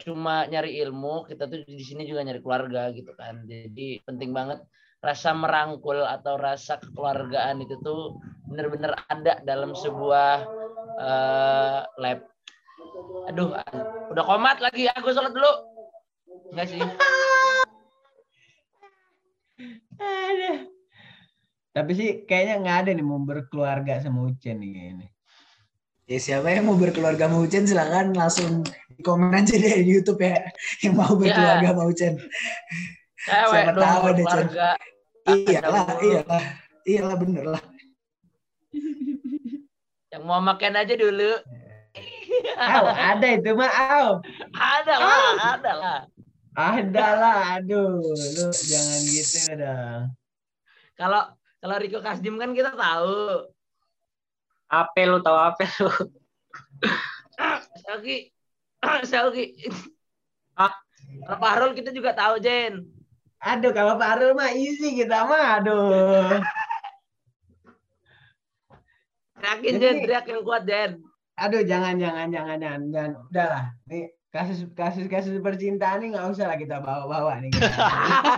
E: cuma nyari ilmu kita tuh di sini juga nyari keluarga gitu kan. Jadi penting banget rasa merangkul atau rasa kekeluargaan itu tuh benar-benar ada dalam sebuah uh, lab. Aduh, udah komat lagi. Aku sholat dulu. Enggak sih.
B: Tapi sih kayaknya nggak ada nih mau berkeluarga sama Ucen nih kayaknya.
A: Ya siapa yang mau berkeluarga sama Ucen silahkan langsung komen aja deh di YouTube ya yang mau ya. berkeluarga ya. sama Ucen.
E: Cewek Siapa tahu ada keluarga.
A: Iyalah, iyalah. Iyalah bener lah. <laughs>
E: Yang mau makan aja dulu.
B: Aw, ada itu mah, aw.
E: Ada lah, ada lah.
B: Ada lah, aduh. Lu jangan gitu dong.
E: Kalau kalau Riko Kasdim kan kita tahu.
D: Apa lu tahu apa lu?
E: Selki. <coughs> Selki. Ah, Fahrul kita juga tahu, Jen.
B: Aduh, kalau Pak Arul mah easy kita mah. Aduh.
E: Jen. Teriak yang kuat, Jen.
B: Aduh, jangan, jangan, jangan, jangan. jangan. Udahlah. Nih, kasus kasus kasus percintaan ini nggak usah lah kita bawa-bawa nih.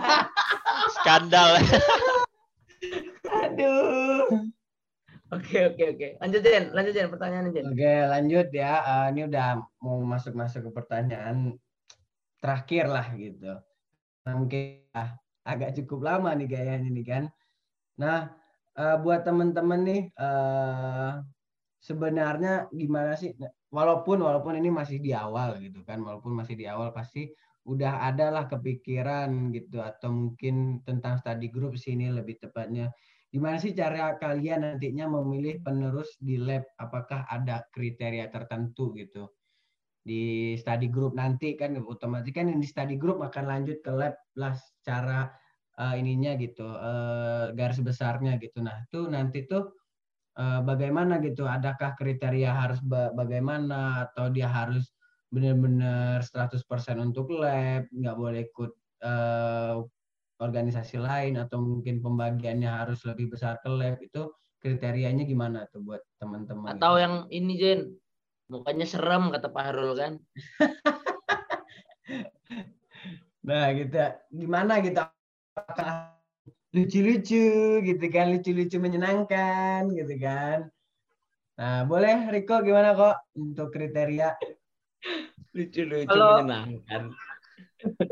B: <laughs>
C: Skandal.
B: Aduh.
E: Oke oke oke. Lanjut Jen, lanjut Jen pertanyaan Jen.
B: Oke lanjut ya. Uh, ini udah mau masuk masuk ke pertanyaan terakhir lah gitu. Nah, mungkin ah, agak cukup lama nih gayanya nih kan. Nah, uh, buat teman-teman nih uh, sebenarnya gimana sih? Walaupun walaupun ini masih di awal gitu kan, walaupun masih di awal pasti udah ada lah kepikiran gitu atau mungkin tentang study group sini lebih tepatnya. Gimana sih cara kalian nantinya memilih penerus di lab? Apakah ada kriteria tertentu gitu di study group nanti kan otomatis kan di study group akan lanjut ke lab lah secara uh, ininya gitu uh, garis besarnya gitu. Nah itu nanti tuh uh, bagaimana gitu? Adakah kriteria harus ba bagaimana? Atau dia harus benar-benar 100% untuk lab nggak boleh ikut uh, organisasi lain? Atau mungkin pembagiannya harus lebih besar ke lab? Itu kriterianya gimana tuh buat teman-teman?
E: Atau gitu? yang ini Jen Mukanya serem kata Pak Harul kan. <laughs>
B: nah gitu gimana gitu lucu-lucu gitu kan? Lucu-lucu menyenangkan gitu kan? Nah boleh Riko gimana kok untuk kriteria? <laughs>
E: Lucu-lucu menyenangkan. <laughs>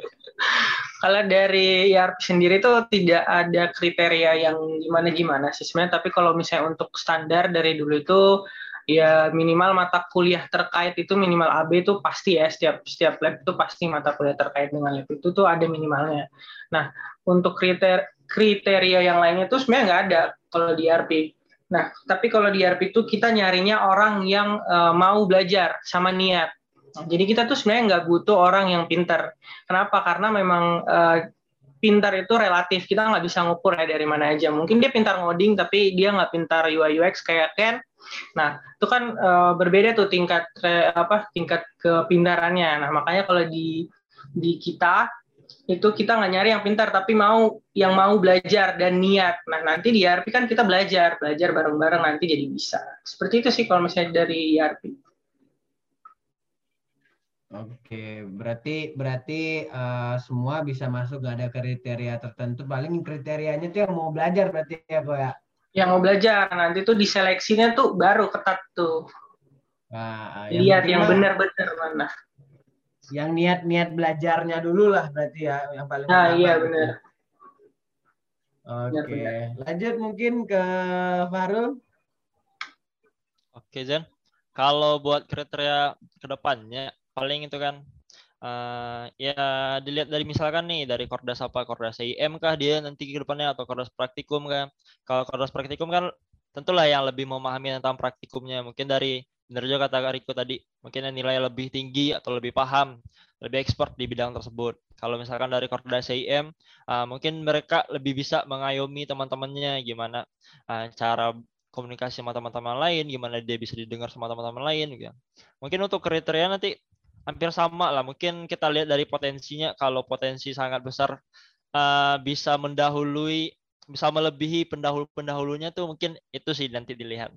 D: Kalau dari YARP sendiri tuh tidak ada kriteria yang gimana-gimana sih sebenarnya. Tapi kalau misalnya untuk standar dari dulu itu ya minimal mata kuliah terkait itu minimal AB itu pasti ya setiap setiap lab itu pasti mata kuliah terkait dengan lab itu tuh ada minimalnya. Nah untuk kriteria kriteria yang lainnya itu sebenarnya nggak ada kalau di RP. Nah tapi kalau di RP itu kita nyarinya orang yang uh, mau belajar sama niat. Jadi kita tuh sebenarnya nggak butuh orang yang pintar. Kenapa? Karena memang uh, pintar itu relatif. Kita nggak bisa ngukur ya dari mana aja. Mungkin dia pintar ngoding, tapi dia nggak pintar UI UX kayak Ken Nah, itu kan uh, berbeda tuh tingkat apa tingkat kepintarannya. Nah, makanya kalau di di kita itu kita nggak nyari yang pintar tapi mau yang mau belajar dan niat. Nah, nanti di ERP kan kita belajar, belajar bareng-bareng nanti jadi bisa. Seperti itu sih kalau misalnya dari ERP.
B: Oke, berarti berarti uh, semua bisa masuk gak ada kriteria tertentu. Paling kriterianya tuh yang mau belajar berarti ya kok ya
D: yang mau belajar nanti tuh diseleksinya tuh baru ketat tuh nah, lihat yang benar-benar mana
B: yang niat-niat belajarnya dulu lah berarti ya yang paling
D: Nah, iya
B: gitu.
D: benar.
B: Oke,
D: Benar,
B: lanjut mungkin ke Farul.
C: Oke Zen, kalau buat kriteria ke depannya paling itu kan eh, ya dilihat dari misalkan nih dari Kordas apa Kordas IM kah dia nanti ke depannya atau Kordas praktikum kan. Kalau Kordas praktikum kan tentulah yang lebih memahami tentang praktikumnya. Mungkin dari benar juga kata Riko tadi, mungkin yang nilai lebih tinggi atau lebih paham, lebih expert di bidang tersebut. Kalau misalkan dari Kordas IM, eh, mungkin mereka lebih bisa mengayomi teman-temannya gimana eh, cara komunikasi sama teman-teman lain, gimana dia bisa didengar sama teman-teman lain gitu. Mungkin untuk kriteria nanti hampir sama lah. Mungkin kita lihat dari potensinya kalau potensi sangat besar eh, bisa mendahului bisa melebihi pendahulu-pendahulunya tuh mungkin itu sih nanti dilihat.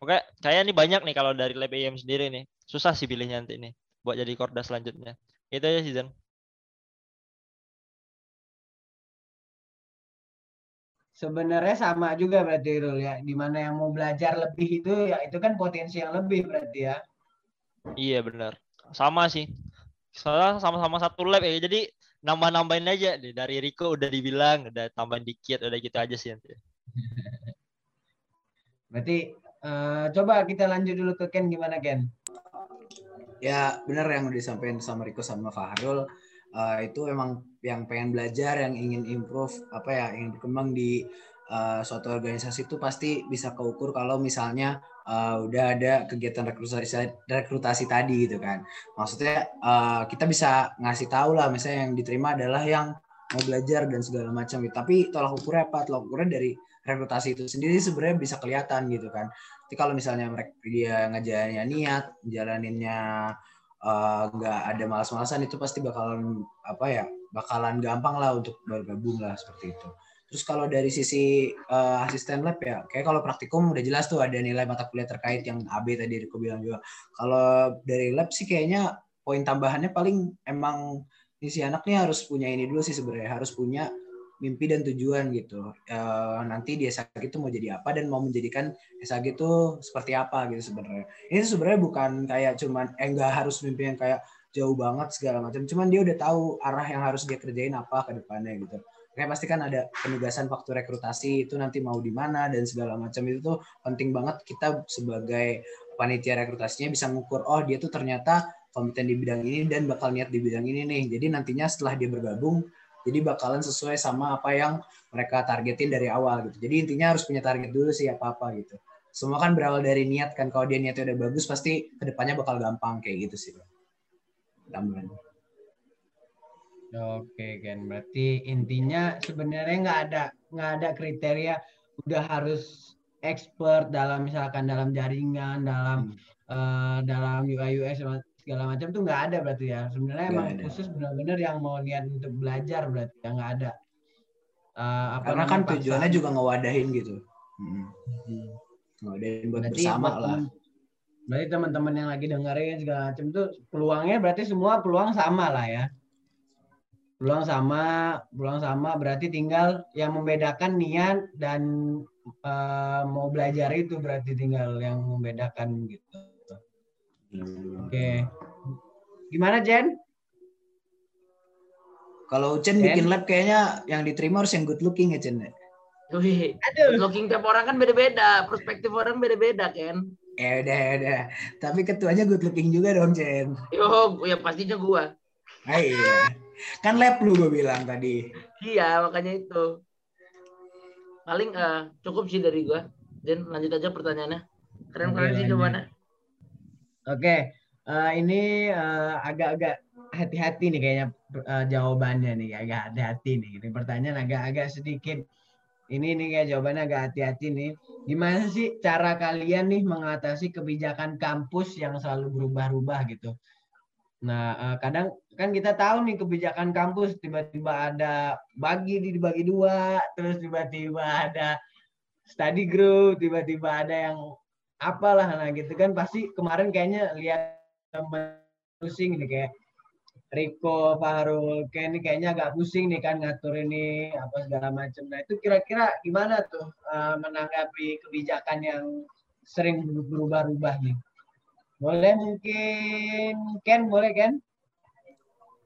C: Oke, kayak ini banyak nih kalau dari lab IM sendiri nih. Susah sih pilihnya nanti nih buat jadi korda selanjutnya. Itu aja sih, Zan.
B: Sebenarnya sama juga berarti Rul ya. Di mana yang mau belajar lebih itu ya itu kan potensi yang lebih berarti ya.
C: Iya benar. Sama sih. Soalnya sama-sama satu lab ya. Jadi nambah-nambahin aja nih. Dari Riko udah dibilang, udah tambahin dikit, udah gitu aja sih nanti. <laughs>
B: Berarti eh, coba kita lanjut dulu ke Ken gimana Ken?
A: Ya benar yang udah disampaikan sama Riko sama Fahrul uh, itu emang yang pengen belajar, yang ingin improve apa ya, ingin berkembang di uh, suatu organisasi itu pasti bisa keukur kalau misalnya uh, udah ada kegiatan rekrutasi rekrutasi tadi gitu kan. Maksudnya uh, kita bisa ngasih tahu lah misalnya yang diterima adalah yang mau belajar dan segala macam gitu. Tapi tolak ukurnya apa? Tolak ukurnya dari rekrutasi itu sendiri sebenarnya bisa kelihatan gitu kan. Tapi kalau misalnya mereka dia ngajarinnya niat, jalaninnya nggak uh, ada malas-malasan itu pasti bakalan apa ya bakalan gampang lah untuk bergabung lah seperti itu. Terus kalau dari sisi uh, asisten lab ya, kayak kalau praktikum udah jelas tuh ada nilai mata kuliah terkait yang AB tadi aku bilang juga. Kalau dari lab sih kayaknya poin tambahannya paling emang si anak nih harus punya ini dulu sih sebenarnya harus punya mimpi dan tujuan gitu. Uh, nanti di SAG itu mau jadi apa dan mau menjadikan SAG itu seperti apa gitu sebenarnya. Ini sebenarnya bukan kayak cuman eh enggak harus mimpi yang kayak jauh banget segala macam. Cuman dia udah tahu arah yang harus dia kerjain apa ke depannya gitu. Kayak pasti kan ada penugasan waktu rekrutasi itu nanti mau di mana dan segala macam itu tuh penting banget kita sebagai panitia rekrutasinya bisa ngukur oh dia tuh ternyata kompeten di bidang ini dan bakal niat di bidang ini nih. Jadi nantinya setelah dia bergabung jadi bakalan sesuai sama apa yang mereka targetin dari awal gitu. Jadi intinya harus punya target dulu sih apa-apa gitu. Semua kan berawal dari niat kan. Kalau dia niatnya udah bagus pasti ke depannya bakal gampang kayak gitu sih. Tambahan.
B: Oke Ken, berarti intinya sebenarnya nggak ada nggak ada kriteria udah harus expert dalam misalkan dalam jaringan, dalam hmm. uh, dalam UI UX segala macam tuh nggak ada berarti ya sebenarnya emang ada. khusus benar-benar yang mau niat untuk belajar berarti ya nggak ada
A: uh, apa karena kan tujuannya juga ngewadahin gitu hmm. Hmm. ngewadahin buat berarti bersama buat lah
B: berarti teman-teman yang lagi dengerin segala macam tuh peluangnya berarti semua peluang sama lah ya peluang sama peluang sama berarti tinggal yang membedakan niat dan uh, mau belajar itu berarti tinggal yang membedakan gitu Oke. Gimana Jen?
A: Kalau Chen bikin lab kayaknya yang diterima harus yang good looking ya Chen.
E: Wih, good looking tiap orang kan beda-beda, perspektif orang beda-beda kan.
A: Ya udah, ya udah. Tapi ketuanya good looking juga dong Chen.
E: Yo, ya pastinya gua.
A: Ah, iya. Kan lab lu gue bilang tadi.
E: Iya, makanya itu. Paling uh, cukup sih dari gua. Jen, lanjut aja pertanyaannya. Keren-keren sih jawabannya.
B: Oke, uh, ini agak-agak uh, hati-hati nih kayaknya uh, jawabannya nih, agak hati-hati nih. Ini pertanyaan agak-agak sedikit. Ini nih kayak jawabannya agak hati-hati nih. Gimana sih cara kalian nih mengatasi kebijakan kampus yang selalu berubah-ubah gitu? Nah, uh, kadang kan kita tahu nih kebijakan kampus tiba-tiba ada bagi dibagi dua, terus tiba-tiba ada study group, tiba-tiba ada yang apalah nah gitu kan pasti kemarin kayaknya lihat pusing nih kayak Riko, Fahrul, kayak ini kayaknya agak pusing nih kan ngatur ini apa segala macam. Nah itu kira-kira gimana tuh uh, menanggapi kebijakan yang sering berubah-ubah nih? Boleh mungkin Ken, boleh Ken?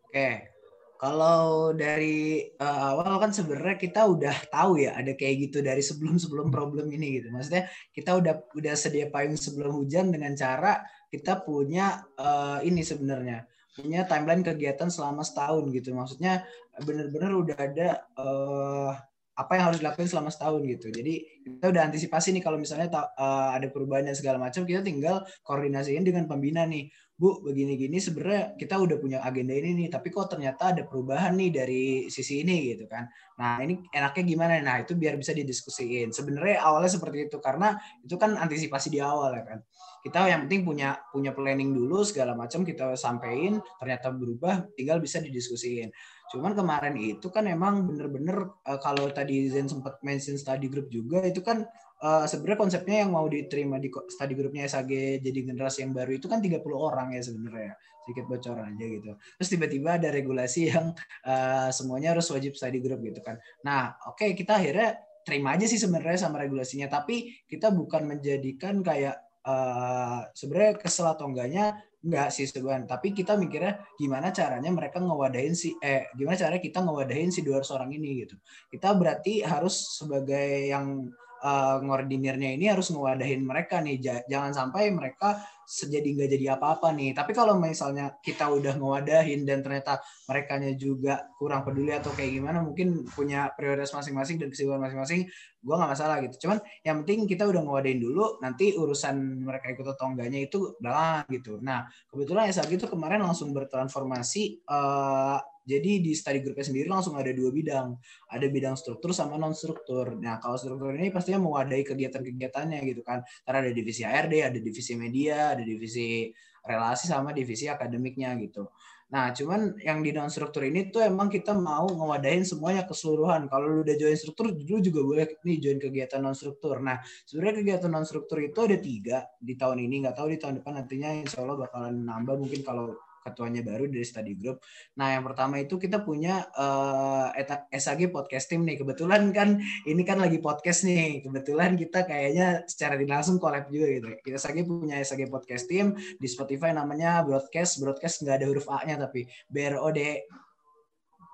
A: Oke, kalau dari uh, awal kan sebenarnya kita udah tahu ya ada kayak gitu dari sebelum-sebelum problem ini gitu. Maksudnya kita udah udah sedia payung sebelum hujan dengan cara kita punya uh, ini sebenarnya punya timeline kegiatan selama setahun gitu. Maksudnya benar-benar udah ada uh, apa yang harus dilakukan selama setahun gitu. Jadi kita udah antisipasi nih kalau misalnya uh, ada perubahan dan segala macam, kita tinggal koordinasiin dengan pembina nih. Bu, begini-gini sebenarnya kita udah punya agenda ini nih, tapi kok ternyata ada perubahan nih dari sisi ini gitu kan. Nah, ini enaknya gimana? Nah, itu biar bisa didiskusiin. Sebenarnya awalnya seperti itu karena itu kan antisipasi di awal ya kan. Kita yang penting punya punya planning dulu segala macam kita sampaikan, ternyata berubah, tinggal bisa didiskusiin. Cuman kemarin itu kan emang bener-bener uh, kalau tadi Zen sempat mention study group juga itu kan uh, sebenarnya konsepnya yang mau diterima di study grupnya SAG jadi generasi yang baru itu kan 30 orang ya sebenarnya sedikit bocoran aja gitu. Terus tiba-tiba ada regulasi yang uh, semuanya harus wajib study group gitu kan. Nah, oke okay, kita akhirnya terima aja sih sebenarnya sama regulasinya, tapi kita bukan menjadikan kayak uh, sebenarnya kesel atau enggaknya enggak sih sebenarnya tapi kita mikirnya gimana caranya mereka ngewadahin si eh gimana caranya kita ngewadahin si dua orang ini gitu. Kita berarti harus sebagai yang uh, ngordinirnya ini harus ngewadahin mereka nih. Jangan sampai mereka sejadi nggak jadi apa-apa nih. Tapi kalau misalnya kita udah ngewadahin dan ternyata mereka juga kurang peduli atau kayak gimana mungkin punya prioritas masing-masing dan kesibukan masing-masing gue nggak masalah gitu cuman yang penting kita udah ngewadahin dulu nanti urusan mereka ikut atau enggaknya itu belakangan gitu nah kebetulan SAG itu kemarin langsung bertransformasi uh, jadi di study groupnya sendiri langsung ada dua bidang, ada bidang struktur sama non struktur. Nah kalau struktur ini pastinya mewadahi kegiatan-kegiatannya gitu kan. Karena ada divisi ARD, ada divisi media, ada divisi relasi sama divisi akademiknya gitu. Nah, cuman yang di non struktur ini tuh emang kita mau ngewadahin semuanya keseluruhan. Kalau lu udah join struktur, lu juga boleh nih join kegiatan non struktur. Nah, sebenarnya kegiatan non struktur itu ada tiga di tahun ini. Nggak tahu di tahun depan nantinya insya Allah bakalan nambah mungkin kalau ketuanya baru dari study group. Nah, yang pertama itu kita punya uh, SAG podcast team nih. Kebetulan kan ini kan lagi podcast nih. Kebetulan kita kayaknya secara langsung collab juga gitu. Kita SAG punya SAG podcast team di Spotify namanya broadcast. Broadcast nggak ada huruf A-nya tapi B R O D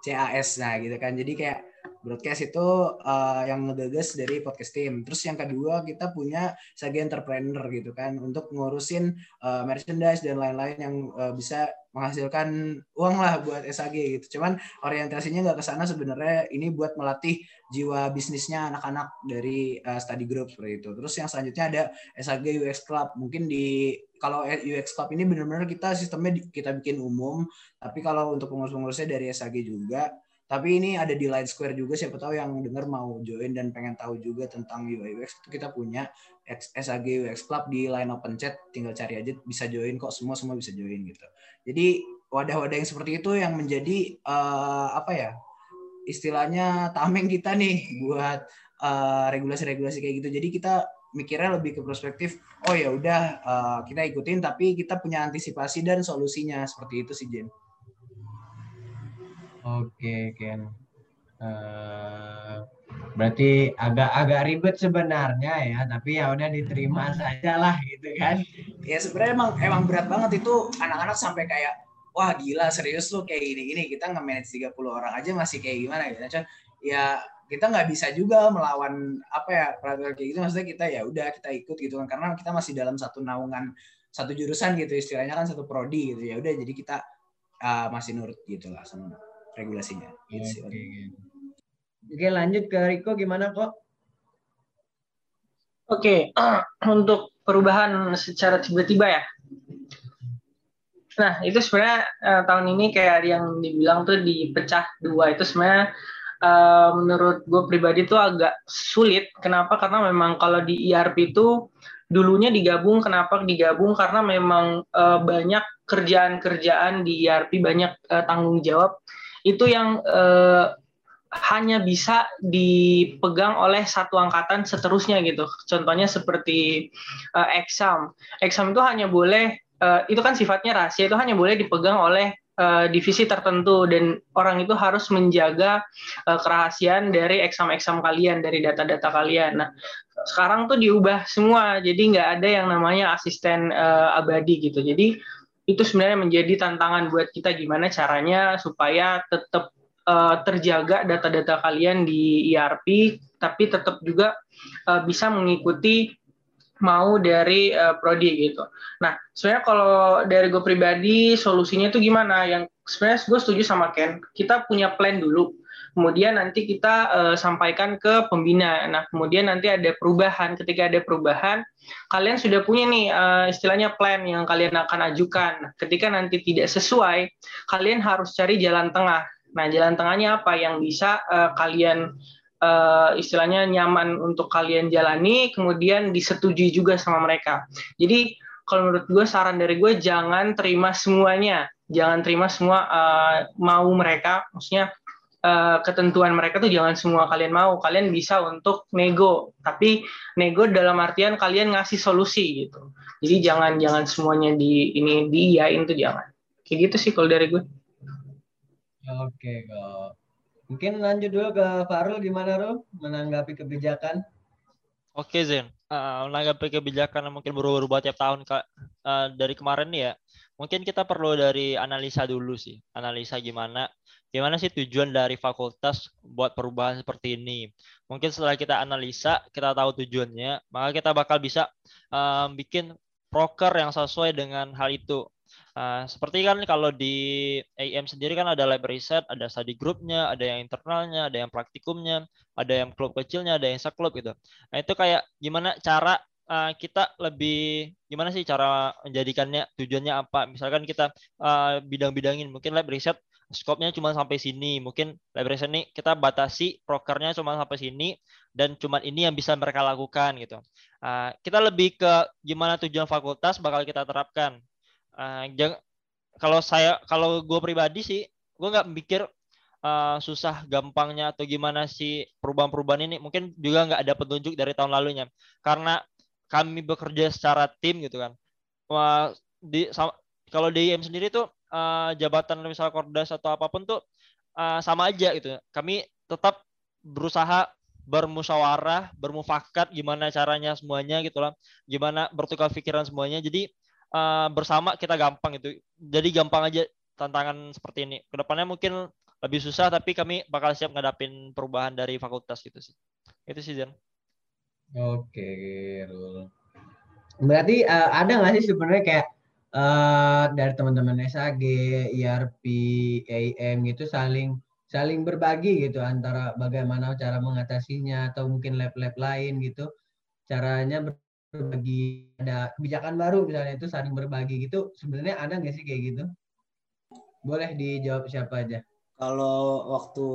A: C A S nah gitu kan. Jadi kayak broadcast itu uh, yang ngegagas dari podcast team. Terus yang kedua kita punya Sage Entrepreneur gitu kan untuk ngurusin uh, merchandise dan lain-lain yang uh, bisa menghasilkan uang lah buat SAG gitu. Cuman orientasinya nggak ke sana sebenarnya ini buat melatih jiwa bisnisnya anak-anak dari uh, study group seperti itu. Terus yang selanjutnya ada SAG UX Club. Mungkin di kalau UX Club ini benar-benar kita sistemnya kita bikin umum, tapi kalau untuk pengurus-pengurusnya dari SAG juga tapi ini ada di Line Square juga siapa tahu yang dengar mau join dan pengen tahu juga tentang UI UX itu kita punya SAG UX Club di line open chat tinggal cari aja bisa join kok semua semua bisa join gitu. Jadi wadah-wadah yang seperti itu yang menjadi uh, apa ya? istilahnya tameng kita nih <laughs> buat eh, regulasi-regulasi kayak gitu. Jadi kita mikirnya lebih ke perspektif oh ya udah uh, kita ikutin tapi kita punya antisipasi dan solusinya seperti itu sih Jen.
B: Oke, Ken. Uh, berarti agak-agak ribet sebenarnya ya, tapi ya udah diterima <laughs> saja lah gitu kan.
A: Ya sebenarnya emang emang berat banget itu anak-anak sampai kayak wah gila serius lu kayak gini-gini kita nge-manage 30 orang aja masih kayak gimana gitu. Nah, ya kita nggak bisa juga melawan apa ya peraturan kayak gitu maksudnya kita ya udah kita ikut gitu kan karena kita masih dalam satu naungan satu jurusan gitu istilahnya kan satu prodi gitu ya udah jadi kita uh, masih nurut gitu lah sama regulasinya. Gitu Oke.
B: Oke lanjut ke Riko gimana kok?
D: Oke, <clears throat> untuk perubahan secara tiba-tiba ya. Nah, itu sebenarnya uh, tahun ini kayak yang dibilang tuh dipecah dua itu sebenarnya uh, menurut gue pribadi tuh agak sulit. Kenapa? Karena memang kalau di ERP itu dulunya digabung. Kenapa digabung? Karena memang uh, banyak kerjaan-kerjaan di ERP banyak uh, tanggung jawab itu yang eh, hanya bisa dipegang oleh satu angkatan seterusnya gitu. Contohnya seperti uh, exam. Exam itu hanya boleh uh, itu kan sifatnya rahasia itu hanya boleh dipegang oleh uh, divisi tertentu dan orang itu harus menjaga uh, kerahasiaan dari exam-exam kalian dari data-data kalian. Nah, sekarang tuh diubah semua. Jadi nggak ada yang namanya asisten uh, abadi gitu. Jadi itu sebenarnya menjadi tantangan buat kita gimana caranya supaya tetap uh, terjaga data-data kalian di ERP, tapi tetap juga uh, bisa mengikuti mau dari uh, prodi gitu. Nah, sebenarnya kalau dari gue pribadi solusinya itu gimana? Yang sebenarnya gue setuju sama Ken. Kita punya plan dulu kemudian nanti kita uh, sampaikan ke pembina. Nah, kemudian nanti ada perubahan. Ketika ada perubahan, kalian sudah punya nih uh, istilahnya plan yang kalian akan ajukan. Nah, ketika nanti tidak sesuai, kalian harus cari jalan tengah. Nah, jalan tengahnya apa yang bisa uh, kalian uh, istilahnya nyaman untuk kalian jalani, kemudian disetujui juga sama mereka. Jadi kalau menurut gue saran dari gue jangan terima semuanya, jangan terima semua uh, mau mereka, maksudnya uh, ketentuan mereka tuh jangan semua kalian mau. Kalian bisa untuk nego, tapi nego dalam artian kalian ngasih solusi gitu. Jadi jangan jangan semuanya di ini diiyain tuh jangan. Kayak gitu sih kalau dari gue.
B: Oke kok. Mungkin lanjut dulu ke Farul gimana Ru menanggapi kebijakan?
C: Oke Zen, uh, menanggapi kebijakan yang mungkin berubah-ubah tiap tahun kak uh, dari kemarin nih ya, mungkin kita perlu dari analisa dulu sih, analisa gimana gimana sih tujuan dari fakultas buat perubahan seperti ini. Mungkin setelah kita analisa, kita tahu tujuannya, maka kita bakal bisa um, bikin proker yang sesuai dengan hal itu. Uh, seperti kan kalau di AM sendiri kan ada lab riset, ada study groupnya, ada yang internalnya, ada yang praktikumnya, ada yang klub kecilnya, ada yang seklub gitu. Nah itu kayak gimana cara uh, kita lebih gimana sih cara menjadikannya tujuannya apa? Misalkan kita uh, bidang-bidangin mungkin lab riset skopnya cuma sampai sini. Mungkin riset ini kita batasi prokernya cuma sampai sini dan cuma ini yang bisa mereka lakukan gitu. Uh, kita lebih ke gimana tujuan fakultas bakal kita terapkan. Uh, jang, kalau saya kalau gue pribadi sih gue nggak mikir uh, susah gampangnya atau gimana sih perubahan-perubahan ini mungkin juga nggak ada petunjuk dari tahun lalunya karena kami bekerja secara tim gitu kan Wah, di kalau di IM sendiri tuh uh, jabatan misal kordas atau apa pun tuh uh, sama aja gitu. Kami tetap berusaha bermusyawarah, bermufakat gimana caranya semuanya gitu lah. Gimana bertukar pikiran semuanya. Jadi uh, bersama kita gampang itu. Jadi gampang aja tantangan seperti ini. Ke depannya mungkin lebih susah tapi kami bakal siap ngadapin perubahan dari fakultas gitu sih. Itu sih Jan.
B: Oke, Rul. Berarti uh, ada nggak sih sebenarnya kayak uh, dari teman-teman SAG, IRP, AM gitu saling saling berbagi gitu antara bagaimana cara mengatasinya atau mungkin lab-lab lain gitu. Caranya berbagi ada kebijakan baru misalnya itu saling berbagi gitu. Sebenarnya ada nggak sih kayak gitu? Boleh dijawab siapa aja.
A: Kalau waktu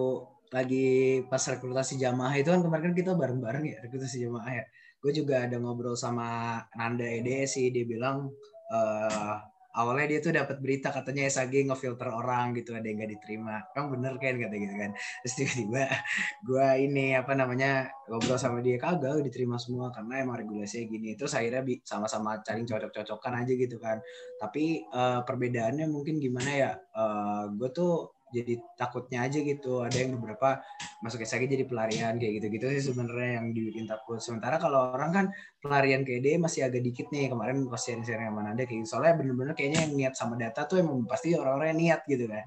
A: lagi pas rekrutasi jamaah itu kan kemarin kita bareng-bareng ya rekrutasi jamaah ya. Gue juga ada ngobrol sama Nanda Ede sih dia bilang uh, awalnya dia tuh dapat berita katanya SAG ngefilter orang gitu ada yang nggak diterima. Kan bener kan kata gitu kan. Terus tiba-tiba gue ini apa namanya ngobrol sama dia kagak diterima semua karena emang regulasinya gini. Terus akhirnya sama-sama cari cocok-cocokan aja gitu kan. Tapi uh, perbedaannya mungkin gimana ya? Uh, gue tuh jadi takutnya aja gitu. Ada yang beberapa masuk SAG jadi pelarian kayak gitu-gitu sih sebenarnya yang dibikin takut. Sementara kalau orang kan pelarian kayak dia masih agak dikit nih. Kemarin pas sharing-sharing sama Nanda kayak gitu. soalnya bener-bener kayaknya yang niat sama data tuh emang pasti orang-orang yang niat gitu kan.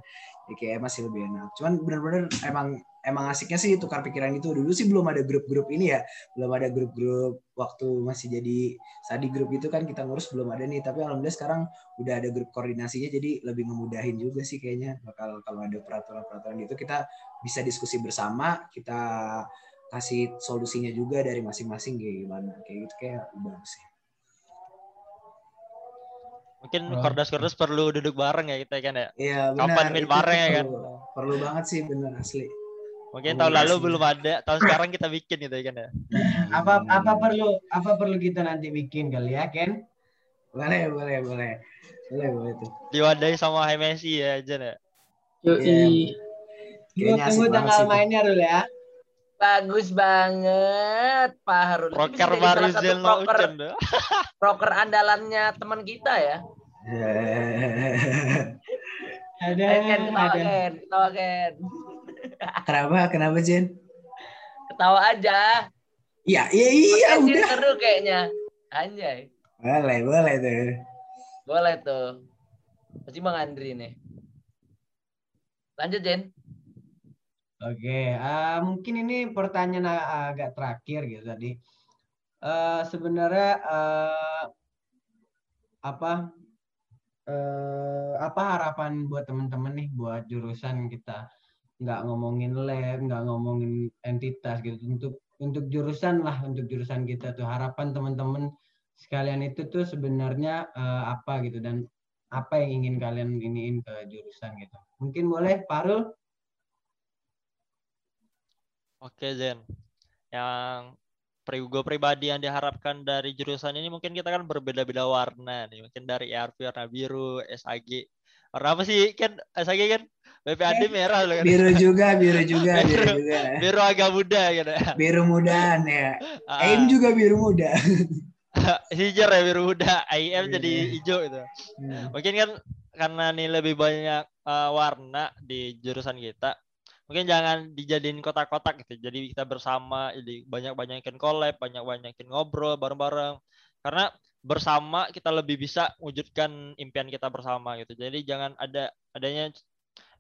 A: Jadi kayak masih lebih enak. Cuman bener-bener emang emang asiknya sih tukar pikiran itu dulu sih belum ada grup-grup ini ya belum ada grup-grup waktu masih jadi study grup itu kan kita ngurus belum ada nih tapi alhamdulillah sekarang udah ada grup koordinasinya jadi lebih ngemudahin juga sih kayaknya bakal kalau ada peraturan-peraturan gitu kita bisa diskusi bersama kita kasih solusinya juga dari masing-masing kayak gimana kayak gitu kayak bagus sih
C: Mungkin oh. kordas-kordas perlu duduk bareng ya kita kan ya.
A: Iya
C: benar. Kapan main bareng ya kan.
A: Perlu banget sih benar asli.
C: Mungkin tahun lalu belum ada, tahun sekarang kita bikin gitu ya kan ya.
B: Apa apa perlu apa perlu kita nanti bikin kali ya, Ken?
A: Boleh, boleh, boleh. Boleh, boleh tuh.
C: Diwadai sama MSI ya, Jen ya.
D: Yoi.
B: Tunggu, tunggu tanggal mainnya dulu ya.
E: Bagus banget Pak Harun.
C: Proker baru Zen
E: proker, <laughs> proker andalannya teman kita ya. <laughs>
B: ada,
E: Ken, ketawa ada. Ken, ketawa Ken.
A: Kenapa? Kenapa Jen?
E: Ketawa aja.
A: Iya, iya, iya udah.
E: Seru kayaknya. Anjay.
A: Boleh, boleh tuh.
E: Boleh tuh. Pasti Bang Andri nih. Lanjut Jen.
B: Oke, uh, mungkin ini pertanyaan agak terakhir gitu tadi. Uh, sebenarnya uh, apa uh, apa harapan buat teman-teman nih buat jurusan kita nggak ngomongin lab, nggak ngomongin entitas gitu untuk untuk jurusan lah untuk jurusan kita tuh harapan teman-teman sekalian itu tuh sebenarnya uh, apa gitu dan apa yang ingin kalian iniin ke jurusan gitu. Mungkin boleh Parul
C: Oke Zen, yang gue pribadi yang diharapkan dari jurusan ini mungkin kita kan berbeda-beda warna nih. Mungkin dari ERP warna biru, SAG. Warna apa sih? Kan SAG kan BPAD
A: eh,
C: merah loh kan.
A: Biru juga, biru juga, biru, biru juga.
C: Biru agak muda gitu.
A: Biru mudaan ya. Uh, AIM juga biru muda. <laughs>
C: Hijau ya biru muda, AIM yeah. jadi hijau itu. Yeah. Mungkin kan karena nih lebih banyak uh, warna di jurusan kita, mungkin jangan dijadiin kotak-kotak gitu jadi kita bersama jadi banyak-banyakin collab banyak-banyakin ngobrol bareng-bareng karena bersama kita lebih bisa wujudkan impian kita bersama gitu jadi jangan ada adanya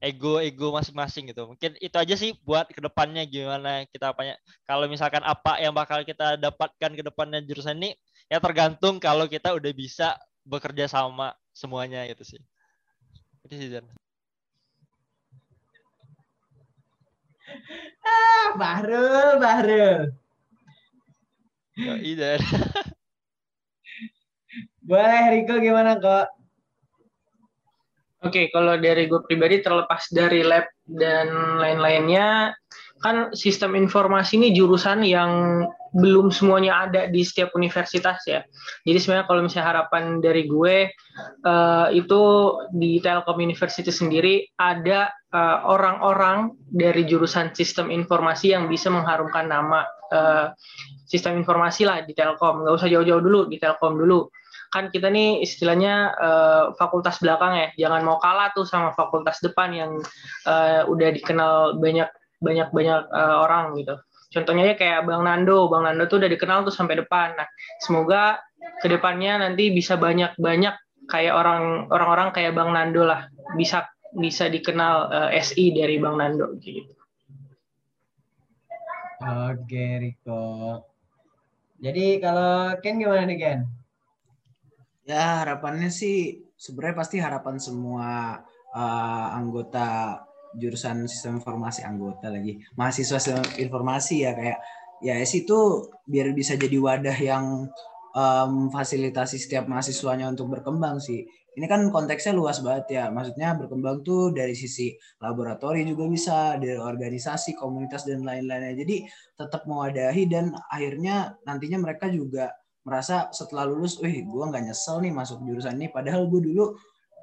C: ego-ego masing-masing gitu mungkin itu aja sih buat ke depannya gimana kita banyak kalau misalkan apa yang bakal kita dapatkan ke depannya jurusan ini ya tergantung kalau kita udah bisa bekerja sama semuanya gitu sih itu sih Jan. <laughs>
B: ah, Bahrul, Bahrul.
C: Iya. <laughs>
B: Boleh Riko gimana kok?
D: Oke, okay, kalau dari gue pribadi terlepas dari lab dan lain-lainnya, kan sistem informasi ini jurusan yang belum semuanya ada di setiap universitas ya. Jadi sebenarnya kalau misalnya harapan dari gue uh, itu di Telkom University sendiri ada eh, orang-orang uh, dari jurusan sistem informasi yang bisa mengharumkan nama uh, sistem informasi lah di Telkom. Nggak usah jauh-jauh dulu di Telkom dulu kan kita nih istilahnya uh, fakultas belakang ya jangan mau kalah tuh sama fakultas depan yang uh, udah dikenal banyak banyak banyak uh, orang gitu contohnya ya kayak Bang Nando Bang Nando tuh udah dikenal tuh sampai depan nah semoga ke depannya nanti bisa banyak banyak kayak orang orang-orang kayak Bang Nando lah bisa bisa dikenal uh, SI dari Bang Nando gitu.
B: Oke Riko. Jadi kalau Ken gimana nih Ken?
A: Ya harapannya sih sebenarnya pasti harapan semua uh, anggota jurusan sistem informasi anggota lagi mahasiswa sistem informasi ya kayak ya es itu biar bisa jadi wadah yang um, fasilitasi setiap mahasiswanya untuk berkembang sih. Ini kan konteksnya luas banget ya maksudnya berkembang tuh dari sisi laboratori juga bisa dari organisasi komunitas dan lain-lainnya. Jadi tetap mewadahi dan akhirnya nantinya mereka juga merasa setelah lulus, wih gue nggak nyesel nih masuk jurusan ini. Padahal gue dulu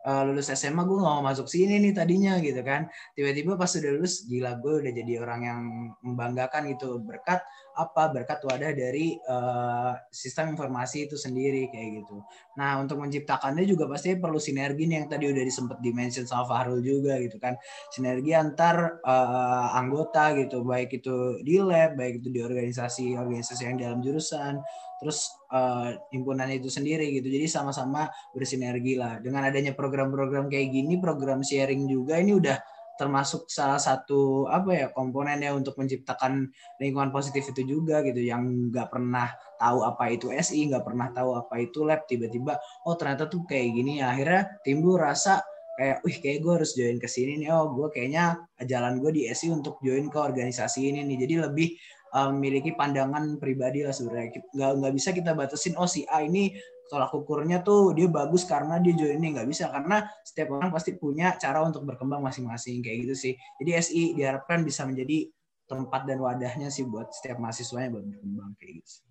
A: uh, lulus SMA gue gak mau masuk sini nih tadinya gitu kan. Tiba-tiba pas udah lulus gila gue udah jadi orang yang membanggakan gitu. Berkat apa? Berkat wadah dari uh, sistem informasi itu sendiri kayak gitu. Nah untuk menciptakannya juga pasti perlu sinergi nih yang tadi udah disempet dimention sama Fahrul juga gitu kan. Sinergi antar uh, anggota gitu baik itu di lab baik itu di organisasi organisasi yang dalam jurusan terus uh, himpunan itu sendiri gitu. Jadi sama-sama bersinergi lah. Dengan adanya program-program kayak gini, program sharing juga ini udah termasuk salah satu apa ya komponennya untuk menciptakan lingkungan positif itu juga gitu yang nggak pernah tahu apa itu SI nggak pernah tahu apa itu lab tiba-tiba oh ternyata tuh kayak gini ya akhirnya timbul rasa kayak wih kayak gue harus join ke sini nih oh gue kayaknya jalan gue di SI untuk join ke organisasi ini nih jadi lebih memiliki pandangan pribadi lah sebenarnya. Nggak nggak bisa kita batasin oh si A ini tolak ukurnya tuh dia bagus karena dia join ini. Nggak bisa karena setiap orang pasti punya cara untuk berkembang masing-masing kayak gitu sih. Jadi SI diharapkan bisa menjadi tempat dan wadahnya sih buat setiap mahasiswanya buat berkembang kayak gitu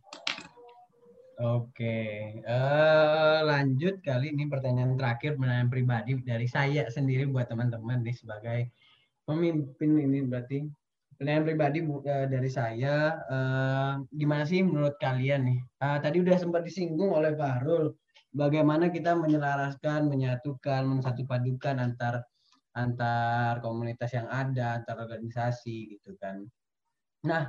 B: Oke, uh, lanjut kali ini pertanyaan terakhir pertanyaan pribadi dari saya sendiri buat teman-teman nih sebagai pemimpin ini berarti Penilaian pribadi uh, dari saya, uh, gimana sih menurut kalian nih? Uh, tadi udah sempat disinggung oleh Pak Harul, bagaimana kita menyelaraskan, menyatukan, mensatupadukan antar antar komunitas yang ada, antar organisasi gitu kan. Nah,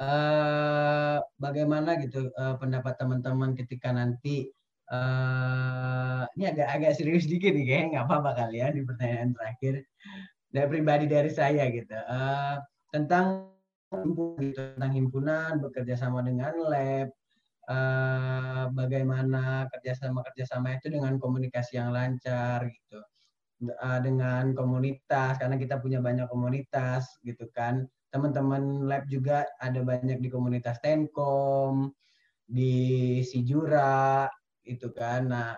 B: uh, bagaimana gitu uh, pendapat teman-teman ketika nanti uh, ini agak agak serius dikit nih kayak nggak apa-apa kalian di pertanyaan terakhir dari pribadi dari saya gitu uh, tentang gitu, tentang himpunan bekerja sama dengan lab uh, bagaimana kerjasama kerjasama itu dengan komunikasi yang lancar gitu. Uh, dengan komunitas karena kita punya banyak komunitas gitu kan. Teman-teman lab juga ada banyak di komunitas Tenkom di Sijura itu kan. Nah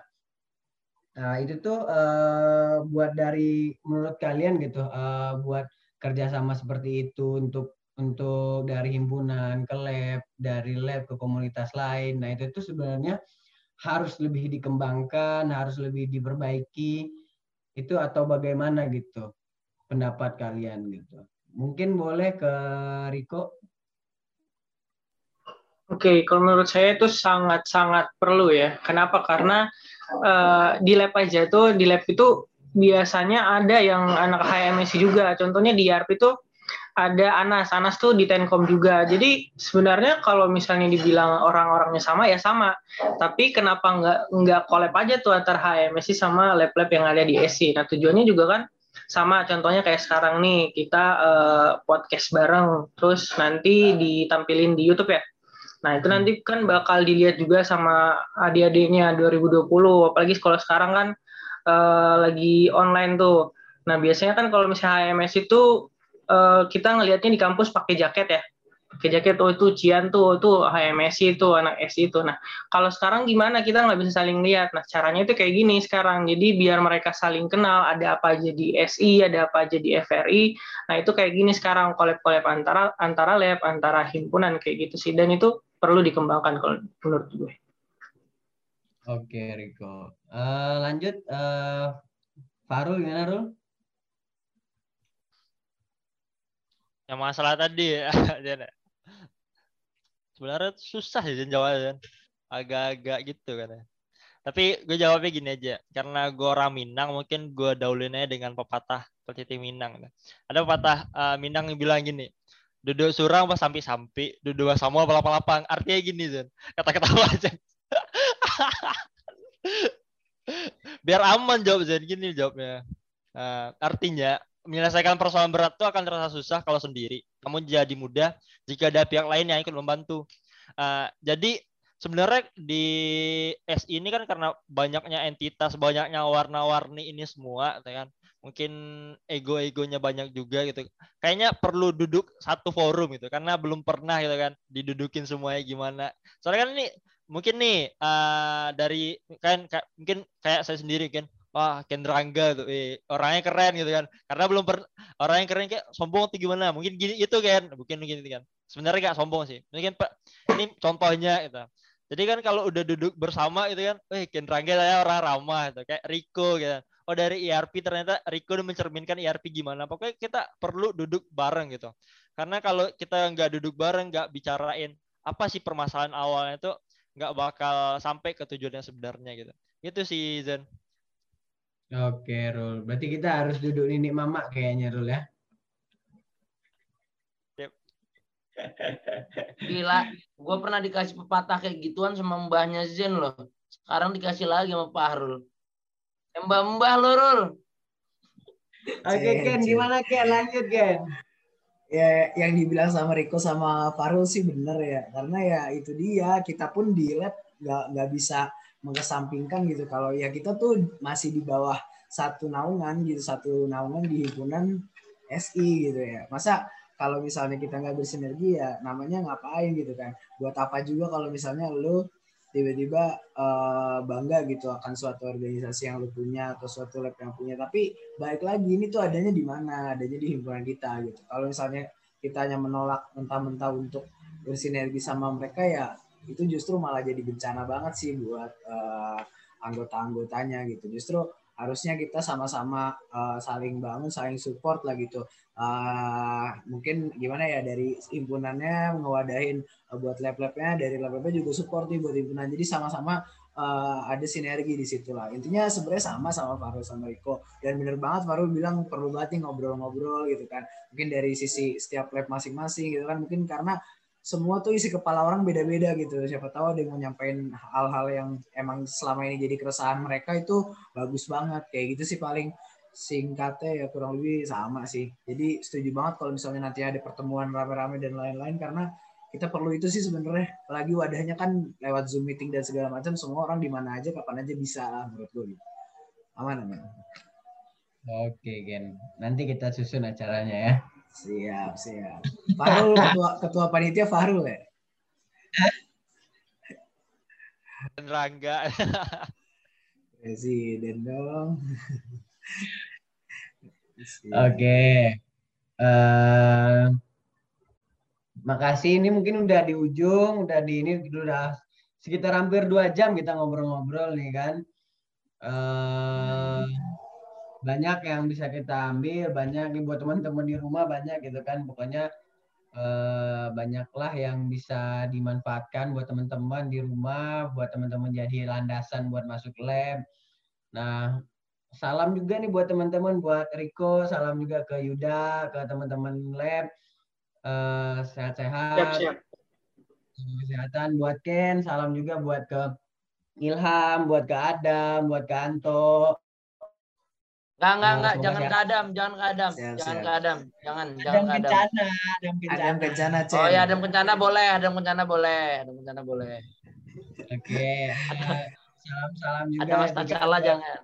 B: Nah, itu tuh uh, buat dari menurut kalian gitu, uh, buat kerjasama seperti itu untuk untuk dari himpunan ke lab, dari lab ke komunitas lain. Nah, itu tuh sebenarnya harus lebih dikembangkan, harus lebih diperbaiki itu atau bagaimana gitu pendapat kalian gitu. Mungkin boleh ke Riko.
D: Oke, kalau menurut saya itu sangat-sangat perlu ya. Kenapa? Karena uh, di lab aja itu di lab itu biasanya ada yang anak HMSI juga. Contohnya di YARP itu ada Anas, Anas tuh di Tenkom juga. Jadi sebenarnya kalau misalnya dibilang orang-orangnya sama ya sama. Tapi kenapa nggak nggak collab aja tuh antara HMSI sama lab-lab yang ada di SI. Nah tujuannya juga kan sama. Contohnya kayak sekarang nih kita uh, podcast bareng, terus nanti ditampilin di YouTube ya. Nah, itu nanti kan bakal dilihat juga sama adik-adiknya 2020, apalagi sekolah sekarang kan uh, lagi online tuh. Nah, biasanya kan kalau misalnya HMS itu uh, kita ngelihatnya di kampus pakai jaket ya. Pakai jaket oh itu Cian tuh, tuh HMS itu anak SI itu. Nah, kalau sekarang gimana kita nggak bisa saling lihat. Nah, caranya itu kayak gini sekarang. Jadi biar mereka saling kenal, ada apa aja di SI, ada apa aja di FRI. Nah, itu kayak gini sekarang kolab-kolab antara antara lab, antara himpunan kayak gitu sih. Dan itu perlu dikembangkan kalau menurut gue.
B: Oke, Riko. Uh, lanjut, uh, Farul gimana, Rul?
C: Yang masalah tadi ya, <laughs> sebenarnya susah ya jawabnya, agak-agak gitu kan ya. Tapi gue jawabnya gini aja, karena gue orang Minang, mungkin gue daulin aja dengan pepatah seperti Minang. Ada pepatah uh, Minang yang bilang gini, duduk surang pas sampai sampai duduk sama apa lapang artinya gini Zen kata ketawa aja <laughs> biar aman jawab Zen gini jawabnya. Uh, artinya menyelesaikan persoalan berat itu akan terasa susah kalau sendiri. Namun jadi mudah jika ada pihak lain yang ikut membantu. Uh, jadi sebenarnya di S ini kan karena banyaknya entitas banyaknya warna-warni ini semua kan. Mungkin ego-egonya banyak juga gitu. Kayaknya perlu duduk satu forum gitu. Karena belum pernah gitu kan didudukin semuanya gimana. Soalnya kan ini mungkin nih uh, dari kan mungkin kayak saya sendiri kan. Wah Kendrangga tuh eh, orangnya keren gitu kan. Karena belum per orangnya keren kayak sombong atau gimana. Mungkin gini itu kan mungkin mungkin itu kan. Sebenarnya gak sombong sih. Mungkin pak ini contohnya gitu. Jadi kan kalau udah duduk bersama itu kan eh Kendrangga saya orang ramah gitu. Kayak Riko gitu. Oh dari ERP ternyata Rico udah mencerminkan ERP gimana. Pokoknya kita perlu duduk bareng gitu. Karena kalau kita nggak duduk bareng, nggak bicarain apa sih permasalahan awalnya itu nggak bakal sampai ke tujuan yang sebenarnya gitu. Itu sih Zen.
B: Oke, Rul. Berarti kita harus duduk ini mama kayaknya, Rul ya.
E: Yep. Gila, gue pernah dikasih pepatah kayak gituan sama mbahnya Zen loh. Sekarang dikasih lagi sama Pak Harul. Mbah-mbah lurul.
B: Oke Ken, gimana Ken? Lanjut Ken.
A: Ya, yang dibilang sama Riko sama Farul sih bener ya. Karena ya itu dia, kita pun di lab nggak nggak bisa mengesampingkan gitu. Kalau ya kita tuh masih di bawah satu naungan gitu, satu naungan di himpunan SI gitu ya. Masa kalau misalnya kita nggak bersinergi ya namanya ngapain gitu kan. Buat apa juga kalau misalnya lu tiba-tiba uh, bangga gitu akan suatu organisasi yang lu punya atau suatu lab yang punya. Tapi baik lagi ini tuh adanya di mana? Adanya di himpunan kita gitu. Kalau misalnya kita hanya menolak mentah-mentah untuk bersinergi sama mereka ya itu justru malah jadi bencana banget sih buat uh, anggota-anggotanya gitu. Justru harusnya kita sama-sama uh, saling bangun, saling support lah gitu. Uh, mungkin gimana ya dari himpunannya ngewadahin uh, buat lab-labnya, dari lab-labnya juga support nih buat himpunan. Jadi sama-sama uh, ada sinergi di situ lah. Intinya sebenarnya sama sama Farul sama Riko. Dan bener banget Farul bilang perlu banget ngobrol-ngobrol gitu kan. Mungkin dari sisi setiap lab masing-masing gitu kan. Mungkin karena semua tuh isi kepala orang beda-beda gitu. Siapa tahu ada yang mau nyampein hal-hal yang emang selama ini jadi keresahan mereka itu bagus banget. Kayak gitu sih paling singkatnya ya kurang lebih sama sih. Jadi setuju banget kalau misalnya nanti ada pertemuan rame-rame dan lain-lain karena kita perlu itu sih sebenarnya. Lagi wadahnya kan lewat Zoom meeting dan segala macam semua orang di mana aja kapan aja bisa lah menurut gue gitu. Aman aman.
B: Oke, Gen. Nanti kita susun acaranya ya.
A: Siap, siap. Farul ketua ketua panitia Farul ya.
C: Dan Rangga. <laughs>
A: Presiden dong.
B: Oke. Eh, makasih. Ini mungkin udah di ujung, udah di ini udah sekitar hampir dua jam kita ngobrol-ngobrol nih kan. Eh, banyak yang bisa kita ambil, banyak nih buat teman-teman di rumah banyak gitu kan. Pokoknya eh, banyaklah yang bisa dimanfaatkan buat teman-teman di rumah, buat teman-teman jadi landasan buat masuk lab. Nah, salam juga nih buat teman-teman, buat Riko, salam juga ke Yuda, ke teman-teman lab. Eh, sehat-sehat. Kesehatan buat Ken, salam juga buat ke Ilham, buat ke Adam, buat ke Anto.
E: Enggak, enggak, enggak. Jangan ke Adam, jangan ke Adam.
A: Siap,
E: jangan
A: siap.
E: ke Adam. Jangan, jangan
B: Adam
E: ke Adam.
B: Kencana, Adam
A: Ada
B: Kencana.
A: kencana Cen.
E: Oh ya, Adam Kencana boleh, Adam Kencana boleh, Adam Kencana boleh.
B: Oke, salam-salam juga.
E: Ada Mas
B: buat-
E: jangan.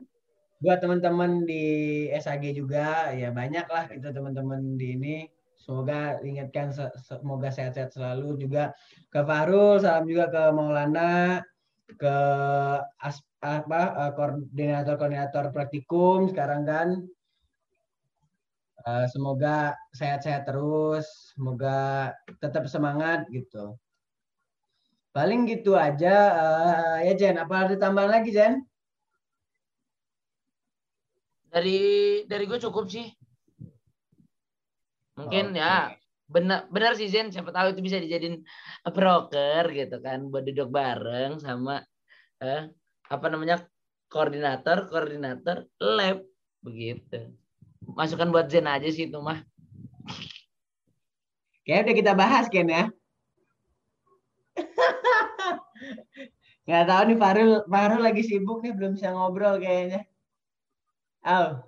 B: buat teman-teman di SAG juga ya banyak lah kita teman-teman di ini semoga ingatkan se- semoga sehat-sehat selalu juga ke Fahrul salam juga ke Maulana ke as, apa eh, koordinator koordinator praktikum sekarang kan Eh, semoga sehat-sehat terus semoga tetap semangat gitu paling gitu aja Eh, ya Jen apa ada tambahan lagi Jen
E: Dari dari gue cukup sih. Mungkin
B: Oke.
E: ya benar benar sih Zen siapa tahu itu bisa dijadiin broker gitu kan buat duduk bareng sama eh, apa namanya koordinator koordinator lab begitu masukan buat Zen aja sih itu mah
B: Kayaknya udah kita bahas Ken ya. Nggak tahu nih Farul, Farul lagi sibuk nih belum bisa ngobrol kayaknya. Oh.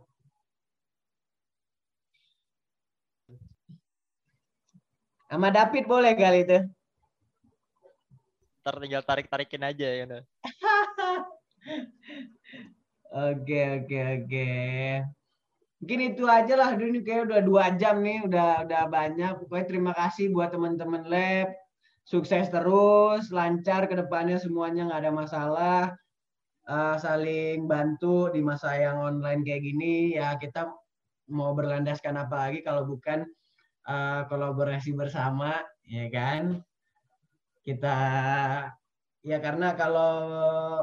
B: Sama David boleh kali itu.
C: Ntar tinggal tarik-tarikin aja ya.
B: Oke oke oke. Mungkin itu aja lah. Ini kayak udah dua jam nih, udah udah banyak. Pokoknya terima kasih buat teman-teman lab. Sukses terus, lancar ke depannya semuanya nggak ada masalah. Eh, saling bantu di masa yang online kayak gini. Ya kita mau berlandaskan apa lagi kalau bukan eh, kolaborasi bersama, ya kan? Kita ya karena kalau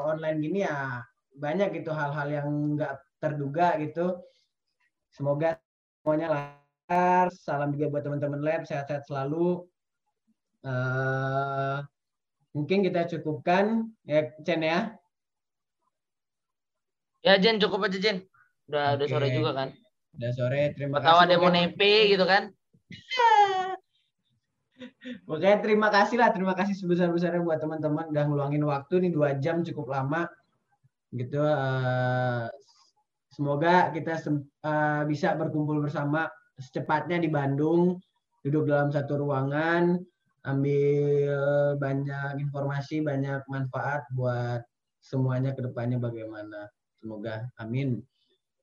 B: online gini ya banyak gitu hal-hal yang nggak terduga gitu. Semoga semuanya lancar. Salam juga buat teman-teman lab, sehat-sehat selalu. Eh, mungkin kita cukupkan ya Chen ya.
E: ya Jen cukup aja Jen udah udah sore juga kan
B: Udah sore, terima
E: tahu
B: kasih.
E: ada yang mau nepe gitu kan
B: Pokoknya terima kasih lah, terima kasih sebesar-besarnya buat teman-teman udah ngeluangin waktu nih dua jam cukup lama gitu. eh, semoga kita eh, bisa berkumpul bersama secepatnya di Bandung, duduk dalam satu ruangan, ambil banyak informasi, banyak manfaat buat semuanya ke depannya bagaimana. Semoga, amin.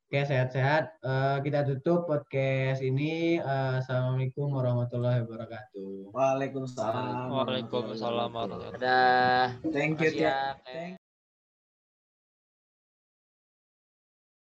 B: Oke, sehat-sehat. Eh, kita tutup podcast ini. Eh, Assalamualaikum warahmatullahi wabarakatuh.
A: Waalaikumsalam.
C: Waalaikumsalam warahmatullahi wabarakatuh.
E: ada
A: Thank you,
E: ya.
A: Thank